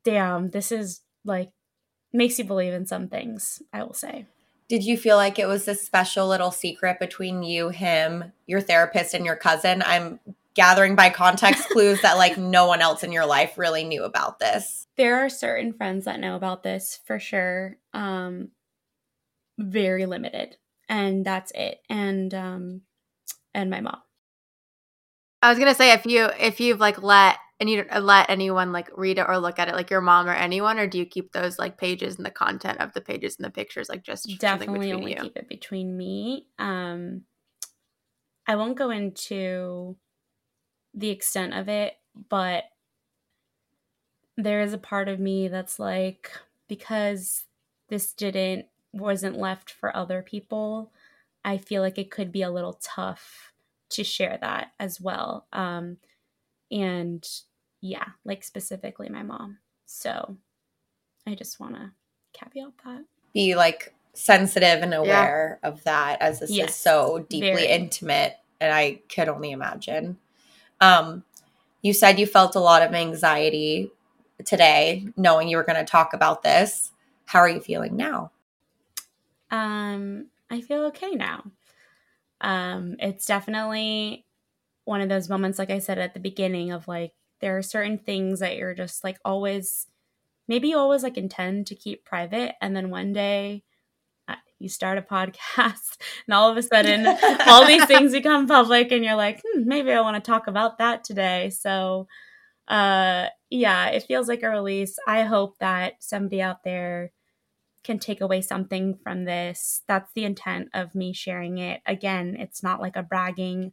damn this is like makes you believe in some things i will say. Did you feel like it was this special little secret between you him your therapist and your cousin? I'm gathering by context clues that like no one else in your life really knew about this. There are certain friends that know about this for sure. Um very limited. And that's it. And um and my mom. I was gonna say if you if you've like let and you don't let anyone like read it or look at it like your mom or anyone or do you keep those like pages and the content of the pages and the pictures like just definitely only you? keep it between me um i won't go into the extent of it, but there is a part of me that's like, because this didn't, wasn't left for other people, I feel like it could be a little tough to share that as well. Um, and yeah, like specifically my mom. So I just want to caveat that. Be like sensitive and aware yeah. of that as this yes, is so deeply very. intimate. And I could only imagine. Um, you said you felt a lot of anxiety today, knowing you were going to talk about this. How are you feeling now? Um, I feel okay now. Um, it's definitely one of those moments, like I said at the beginning, of like there are certain things that you're just like always, maybe you always like intend to keep private, and then one day you start a podcast and all of a sudden all these things become public and you're like hmm, maybe i want to talk about that today. So uh yeah it feels like a release. I hope that somebody out there can take away something from this. That's the intent of me sharing it. Again it's not like a bragging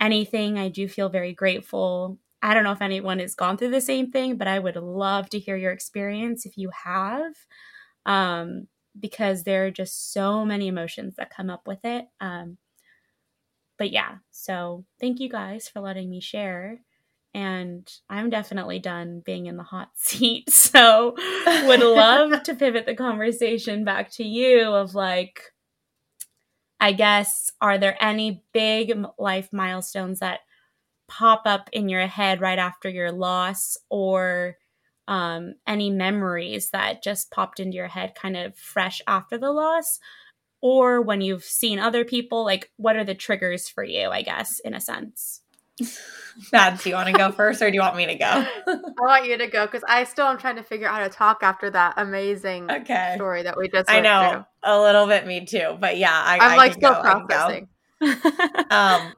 anything. I do feel very grateful. I don't know if anyone has gone through the same thing but i would love to hear your experience if you have. Um because there are just so many emotions that come up with it. Um, but yeah, so thank you guys for letting me share. And I'm definitely done being in the hot seat. So would love to pivot the conversation back to you of like, I guess, are there any big life milestones that pop up in your head right after your loss or um, any memories that just popped into your head kind of fresh after the loss or when you've seen other people like what are the triggers for you i guess in a sense Mads, do you want to go first or do you want me to go? I want you to go because I still am trying to figure out how to talk after that amazing okay. story that we just I know through. a little bit me too, but yeah, I, am like still go, processing. um,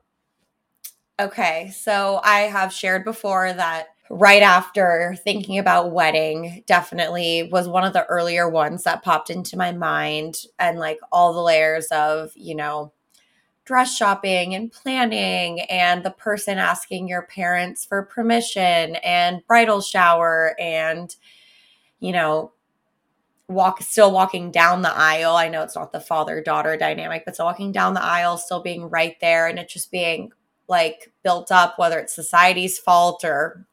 okay, so I have shared before that right after thinking about wedding definitely was one of the earlier ones that popped into my mind and like all the layers of you know dress shopping and planning and the person asking your parents for permission and bridal shower and you know walk still walking down the aisle. I know it's not the father daughter dynamic but still walking down the aisle still being right there and it just being like built up whether it's society's fault or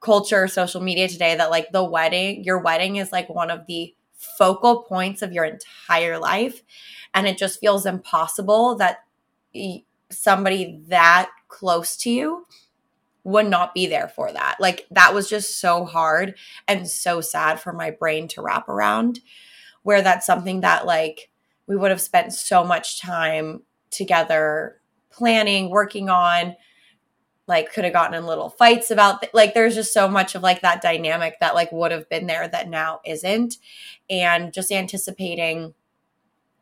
culture, social media today that like the wedding, your wedding is like one of the focal points of your entire life. And it just feels impossible that somebody that close to you would not be there for that. Like that was just so hard and so sad for my brain to wrap around where that's something that like we would have spent so much time together planning, working on, like could have gotten in little fights about th- like there's just so much of like that dynamic that like would have been there that now isn't. And just anticipating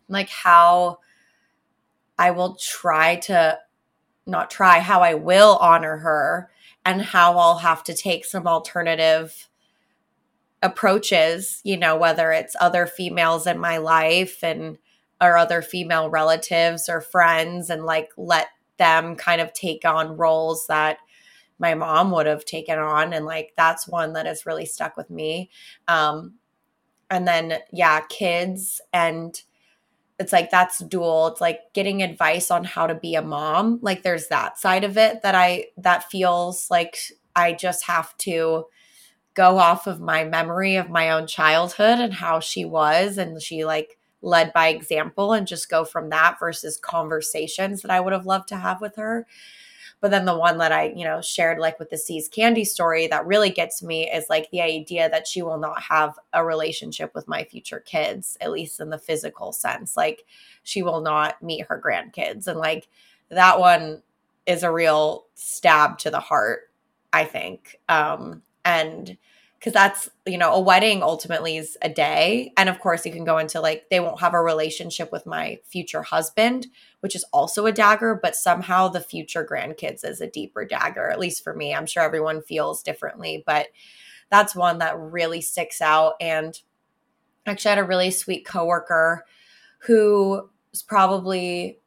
like how I will try to not try how I will honor her and how I'll have to take some alternative approaches, you know, whether it's other females in my life and or other female relatives or friends and like let them kind of take on roles that my mom would have taken on and like that's one that has really stuck with me. Um and then yeah kids and it's like that's dual. It's like getting advice on how to be a mom like there's that side of it that i that feels like i just have to go off of my memory of my own childhood and how she was and she like led by example and just go from that versus conversations that I would have loved to have with her. But then the one that I, you know, shared like with the See's Candy story that really gets me is like the idea that she will not have a relationship with my future kids, at least in the physical sense. Like she will not meet her grandkids. And like that one is a real stab to the heart, I think. Um, and because that's you know a wedding ultimately is a day. And of course you can go into like they won't have a relationship with my future husband which is also a dagger but somehow the future grandkids is a deeper dagger at least for me. I'm sure everyone feels differently but that's one that really sticks out. And actually I had a really sweet coworker who was probably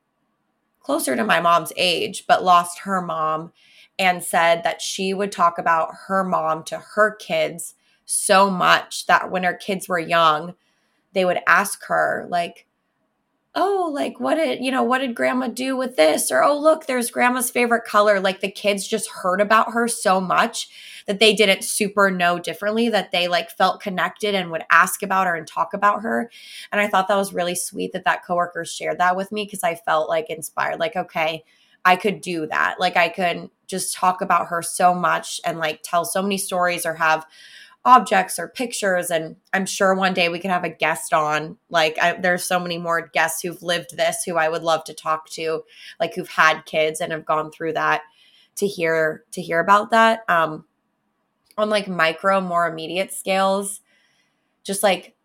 closer to my mom's age but lost her mom and said that she would talk about her mom to her kids so much that when her kids were young, they would ask her, like, oh, like, what did, you know, what did grandma do with this? Or, oh, look, there's grandma's favorite color. Like, the kids just heard about her so much that they didn't super know differently, that they like felt connected and would ask about her and talk about her. And I thought that was really sweet that that coworker shared that with me because I felt like inspired, like, okay, I could do that. Like I could just talk about her so much and like tell so many stories or have objects or pictures and i'm sure one day we could have a guest on like I, there's so many more guests who've lived this who i would love to talk to like who've had kids and have gone through that to hear to hear about that um on like micro more immediate scales just like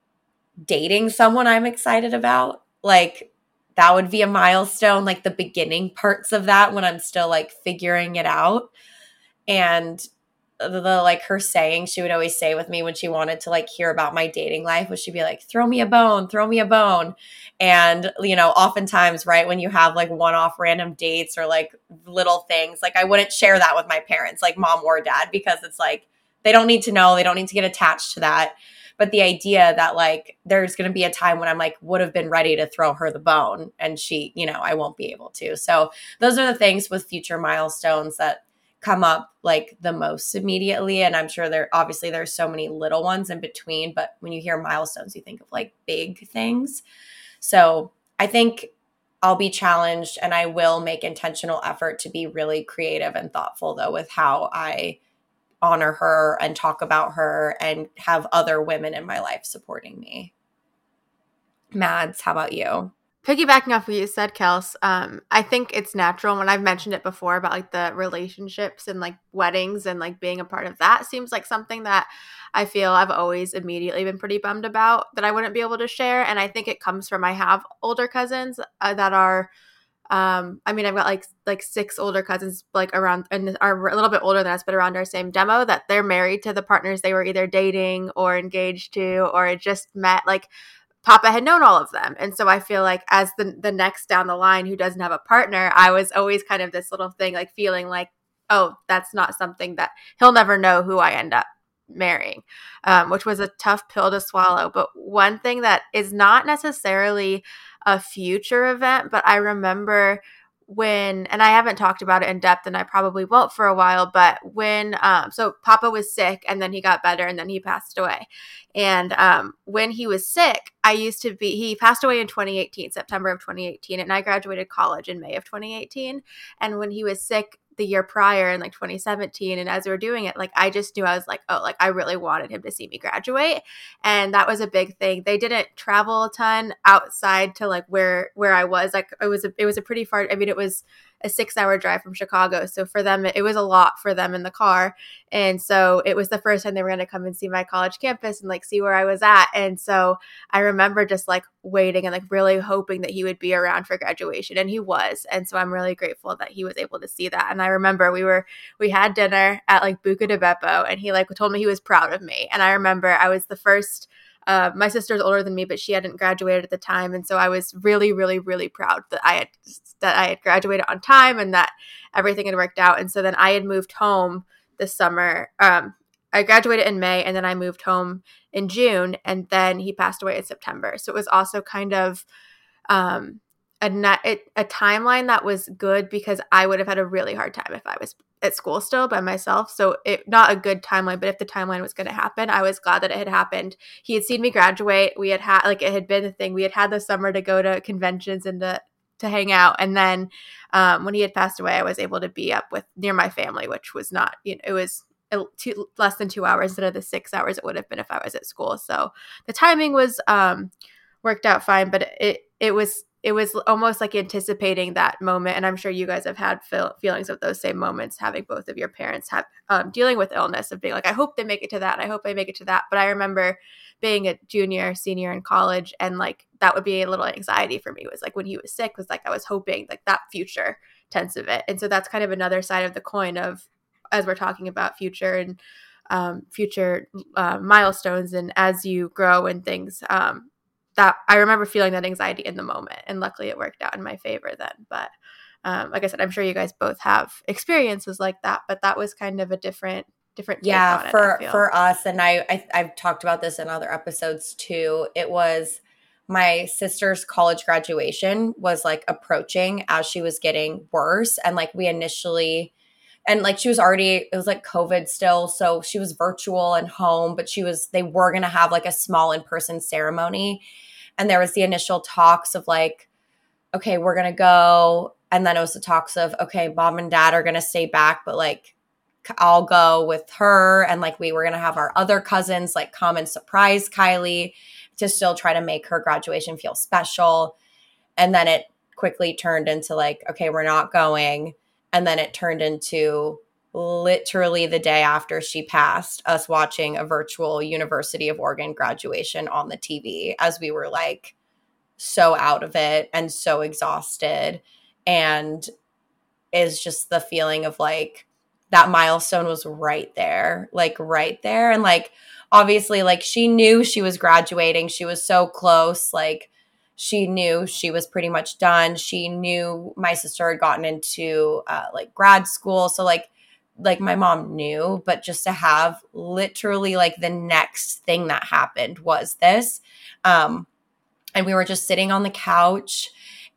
dating someone i'm excited about like that would be a milestone, like the beginning parts of that when I'm still like figuring it out. And the, the, like her saying she would always say with me when she wanted to like hear about my dating life was she'd be like throw me a bone throw me a bone and you know oftentimes right when you have like one-off random dates or like little things like i wouldn't share that with my parents like mom or dad because it's like they don't need to know they don't need to get attached to that but the idea that like there's going to be a time when I'm like would have been ready to throw her the bone and she, you know, I won't be able to. So those are the things with future milestones that come up like the most immediately and i'm sure there obviously there's so many little ones in between but when you hear milestones you think of like big things so i think i'll be challenged and i will make intentional effort to be really creative and thoughtful though with how i honor her and talk about her and have other women in my life supporting me. Mads, how about you? Piggybacking off what you said, Kels, um, I think it's natural when I've mentioned it before about like the relationships and like weddings and like being a part of that seems like something that I feel I've always immediately been pretty bummed about that I wouldn't be able to share. And I think it comes from I have older cousins uh, that are um i mean i've got like like six older cousins like around and are a little bit older than us but around our same demo that they're married to the partners they were either dating or engaged to or just met. Like papa had known all of them. And so i feel like as the the next down the line who doesn't have a partner i was always kind of this little thing like feeling like oh that's not something that he'll never know who i end up marrying um, which was a tough pill to swallow. But one thing that is not necessarily a future event, but I remember when and I haven't talked about it in depth and I probably won't for a while, but when um so Papa was sick and then he got better and then he passed away. And um when he was sick, I used to be he passed away in 2018, September of 2018, and I graduated college in May of 2018. And when he was sick, the year prior in like 2017 and as we were doing it like i just knew i was like oh like i really wanted him to see me graduate and that was a big thing. They didn't travel a ton outside to like where where i was like it was a, it was a pretty far i mean it was a six hour drive from Chicago. So for them, it was a lot for them in the car. And so it was the first time they were going to come and see my college campus and like see where I was at. And so I remember just like waiting and like really hoping that he would be around for graduation. And he was. And so I'm really grateful that he was able to see that. And I remember we were, we had dinner at like Buca di Beppo and he like told me he was proud of me. And I remember I was the first uh, my sister's older than me, but she hadn't graduated at the time, and so I was really, really, really proud that I had that I had graduated on time and that everything had worked out. And so then I had moved home this summer. Um, I graduated in May, and then I moved home in June, and then he passed away in September. So it was also kind of um, a a timeline that was good because I would have had a really hard time if I was at school still by myself. So it not a good timeline, but if the timeline was going to happen, I was glad that it had happened. He had seen me graduate. We had had like it had been a thing. We had had the summer to go to conventions and to to hang out. And then um, when he had passed away, I was able to be up with near my family, which was not you know it was two, less than two hours instead of the six hours it would have been if I was at school. So the timing was um, worked out fine, but it it was it was almost like anticipating that moment and i'm sure you guys have had feel- feelings of those same moments having both of your parents have um, dealing with illness of being like i hope they make it to that i hope i make it to that but i remember being a junior senior in college and like that would be a little anxiety for me was like when he was sick was like i was hoping like that future tense of it and so that's kind of another side of the coin of as we're talking about future and um, future uh, milestones and as you grow and things um, that I remember feeling that anxiety in the moment, and luckily it worked out in my favor then. But um, like I said, I'm sure you guys both have experiences like that, but that was kind of a different different yeah for it, for us and I, I i've talked about this in other episodes too it was my sister's college graduation was like approaching as she was getting worse and like we initially and like she was already it was like covid still so she was virtual and home but she was they were going to have like a small in-person ceremony. And there was the initial talks of like okay we're gonna go. And then it was the talks of okay mom and dad are gonna stay back but like i'll go with her. And like we were gonna have our other cousins like come and surprise kylie to still try to make her graduation feel special. And then it quickly turned into like okay we're not going and then it turned into literally the day after she passed, us watching a virtual University of Oregon graduation on the TV as we were like so out of it and so exhausted. And is just the feeling of like that milestone was right there, like right there. And like, obviously, like she knew she was graduating, she was so close. Like, she knew she was pretty much done. She knew my sister had gotten into uh, like grad school. So, like, like my mom knew, but just to have literally like the next thing that happened was this. Um, and we were just sitting on the couch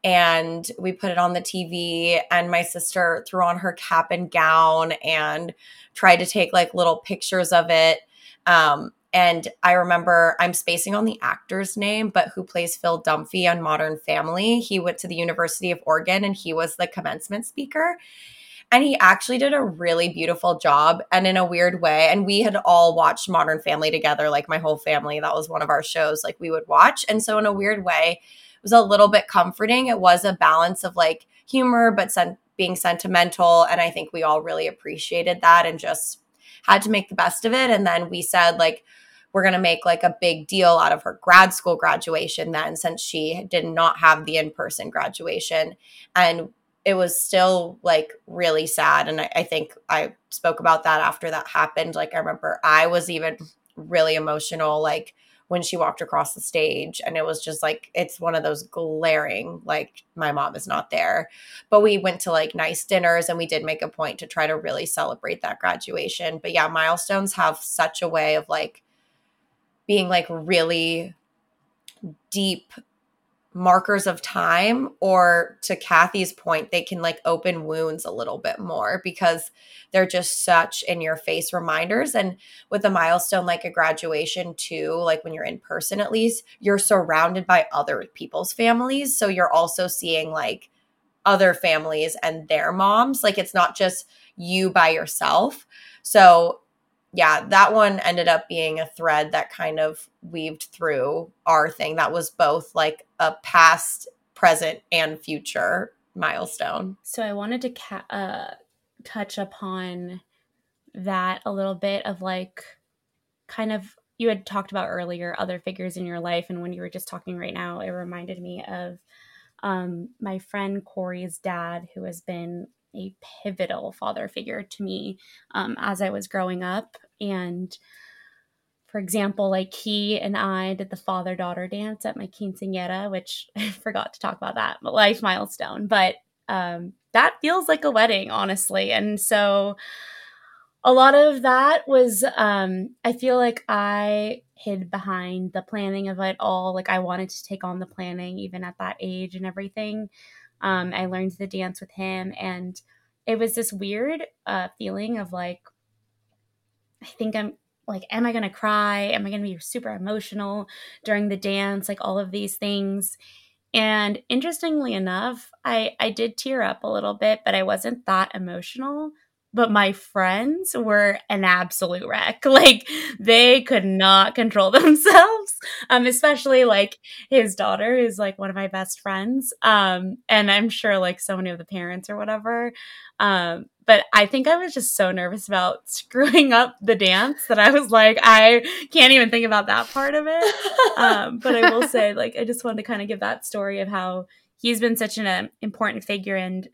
and we put it on the TV and my sister threw on her cap and gown and tried to take like little pictures of it. Um, and I remember I'm spacing on the actor's name, but who plays Phil Dunphy on Modern Family. He went to the University of Oregon and he was the commencement speaker. And he actually did a really beautiful job and in a weird way. And we had all watched Modern Family together, like my whole family. That was one of our shows, like we would watch. And so, in a weird way, it was a little bit comforting. It was a balance of like humor, but sen- being sentimental. And I think we all really appreciated that and just had to make the best of it. And then we said, like, we're going to make like a big deal out of her grad school graduation then since she did not have the in-person graduation and it was still like really sad. And I, I, think I spoke about that after that happened. Like, I remember I was even really emotional, like when she walked across the stage. And it was just like, it's one of those glaring, like, my mom is not there. But we went to like nice dinners and we did make a point to try to really celebrate that graduation. But yeah, milestones have such a way of like being like really deep markers of time or to Kathy's point they can like open wounds a little bit more because they're just such in your face reminders. And with a milestone like a graduation too like when you're in person at least you're surrounded by other people's families. So you're also seeing like other families and their moms. Like it's not just you by yourself. So yeah, that one ended up being a thread that kind of weaved through our thing. That was both like a past, present, and future milestone. So I wanted to ca- uh, touch upon that a little bit of like kind of you had talked about earlier other figures in your life and when you were just talking right now it reminded me of um, my friend corey's dad who has been a pivotal father figure to me um, as i was growing up and for example, like he and I did the father daughter dance at my quinceanera, which I forgot to talk about that life milestone, but um, that feels like a wedding, honestly. And so a lot of that was, um, I feel like I hid behind the planning of it all. Like I wanted to take on the planning even at that age and everything. Um, I learned the dance with him, and it was this weird uh, feeling of like, I think I'm like, am I going to cry? Am I going to be super emotional during the dance? Like all of these things. And interestingly enough, I, I did tear up a little bit, but I wasn't that emotional. But my friends were an absolute wreck. Like they could not control themselves. Um, especially like his daughter is like one of my best friends. Um, and I'm sure like so many of the parents or whatever. Um, but I think I was just so nervous about screwing up the dance that I was like, I can't even think about that part of it. um, but I will say, like, I just wanted to kind of give that story of how he's been such an uh, important figure and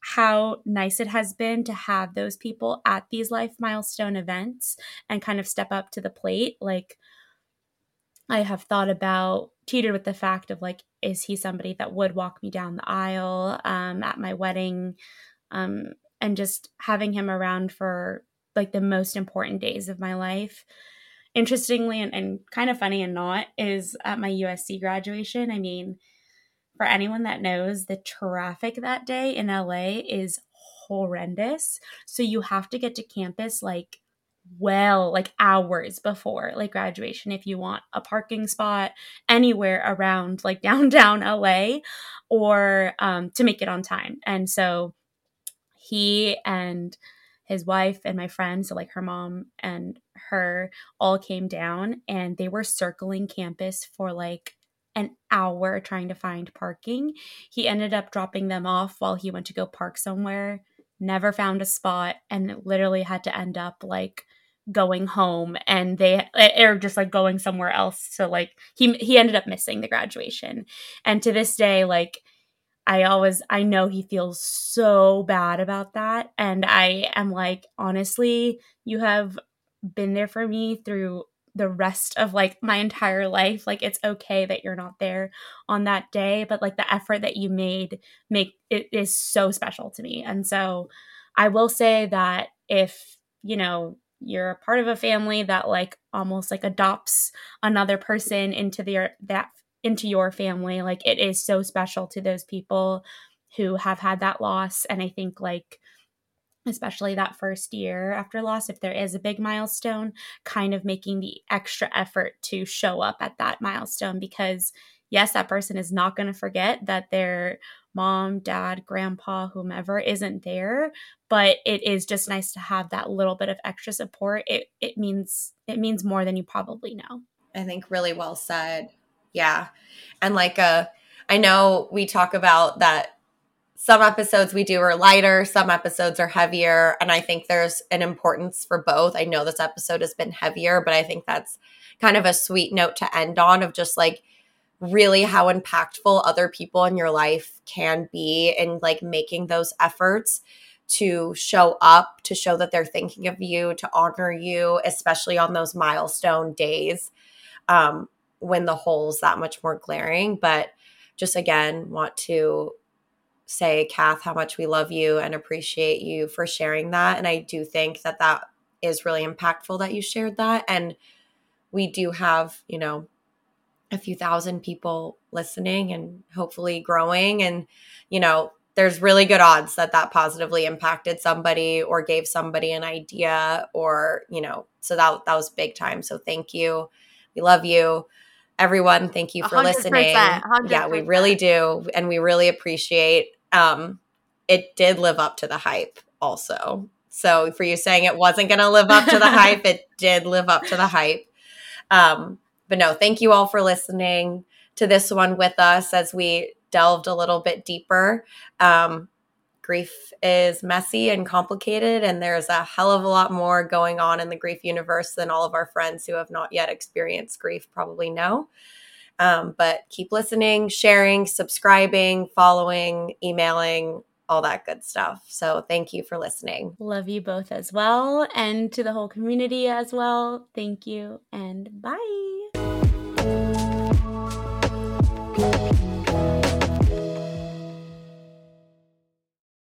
how nice it has been to have those people at these life milestone events and kind of step up to the plate. Like, I have thought about teetered with the fact of like, is he somebody that would walk me down the aisle um, at my wedding? Um, and just having him around for like the most important days of my life. Interestingly and, and kind of funny and not is at my USC graduation. I mean, for anyone that knows, the traffic that day in LA is horrendous. So you have to get to campus like well like hours before like graduation if you want a parking spot anywhere around like downtown LA or um, to make it on time. And so he and his wife and my friend, so like her mom and her, all came down and they were circling campus for like an hour trying to find parking. He ended up dropping them off while he went to go park somewhere, never found a spot, and literally had to end up like going home and they eh, are just like going somewhere else so like he he ended up missing the graduation and to this day like I always I know he feels so bad about that and I am like honestly you have been there for me through the rest of like my entire life like it's okay that you're not there on that day but like the effort that you made make it is so special to me. And so I will say that if you know you're a part of a family that like almost like adopts another person into their that into your family like it is so special to those people who have had that loss. And i think like especially that first year after loss if there is a big milestone kind of making the extra effort to show up at that milestone because yes that person is not going to forget that their mom dad grandpa whomever isn't there but it is just nice to have that little bit of extra support. It it means it means more than you probably know. I think really well said. Yeah. And like uh I know we talk about that some episodes we do are lighter, some episodes are heavier, and I think there's an importance for both. I know this episode has been heavier, but I think that's kind of a sweet note to end on of just like really how impactful other people in your life can be in like making those efforts to show up, to show that they're thinking of you, to honor you, especially on those milestone days. Um, when the hole's that much more glaring. But just again, want to say, Kath, how much we love you and appreciate you for sharing that. And I do think that that is really impactful that you shared that. And we do have, you know, a few thousand people listening and hopefully growing. And, you know, there's really good odds that that positively impacted somebody or gave somebody an idea or, you know, so that, that was big time. So thank you. We love you everyone thank you for 100%, listening 100%. yeah we really do and we really appreciate um it did live up to the hype also so for you saying it wasn't going to live up to the hype it did live up to the hype um but no thank you all for listening to this one with us as we delved a little bit deeper. Um, grief is messy and complicated, and there's a hell of a lot more going on in the grief universe than all of our friends who have not yet experienced grief probably know. Um, but keep listening, sharing, subscribing, following, emailing, all that good stuff. So thank you for listening. Love you both as well, and to the whole community as well. Thank you, and bye.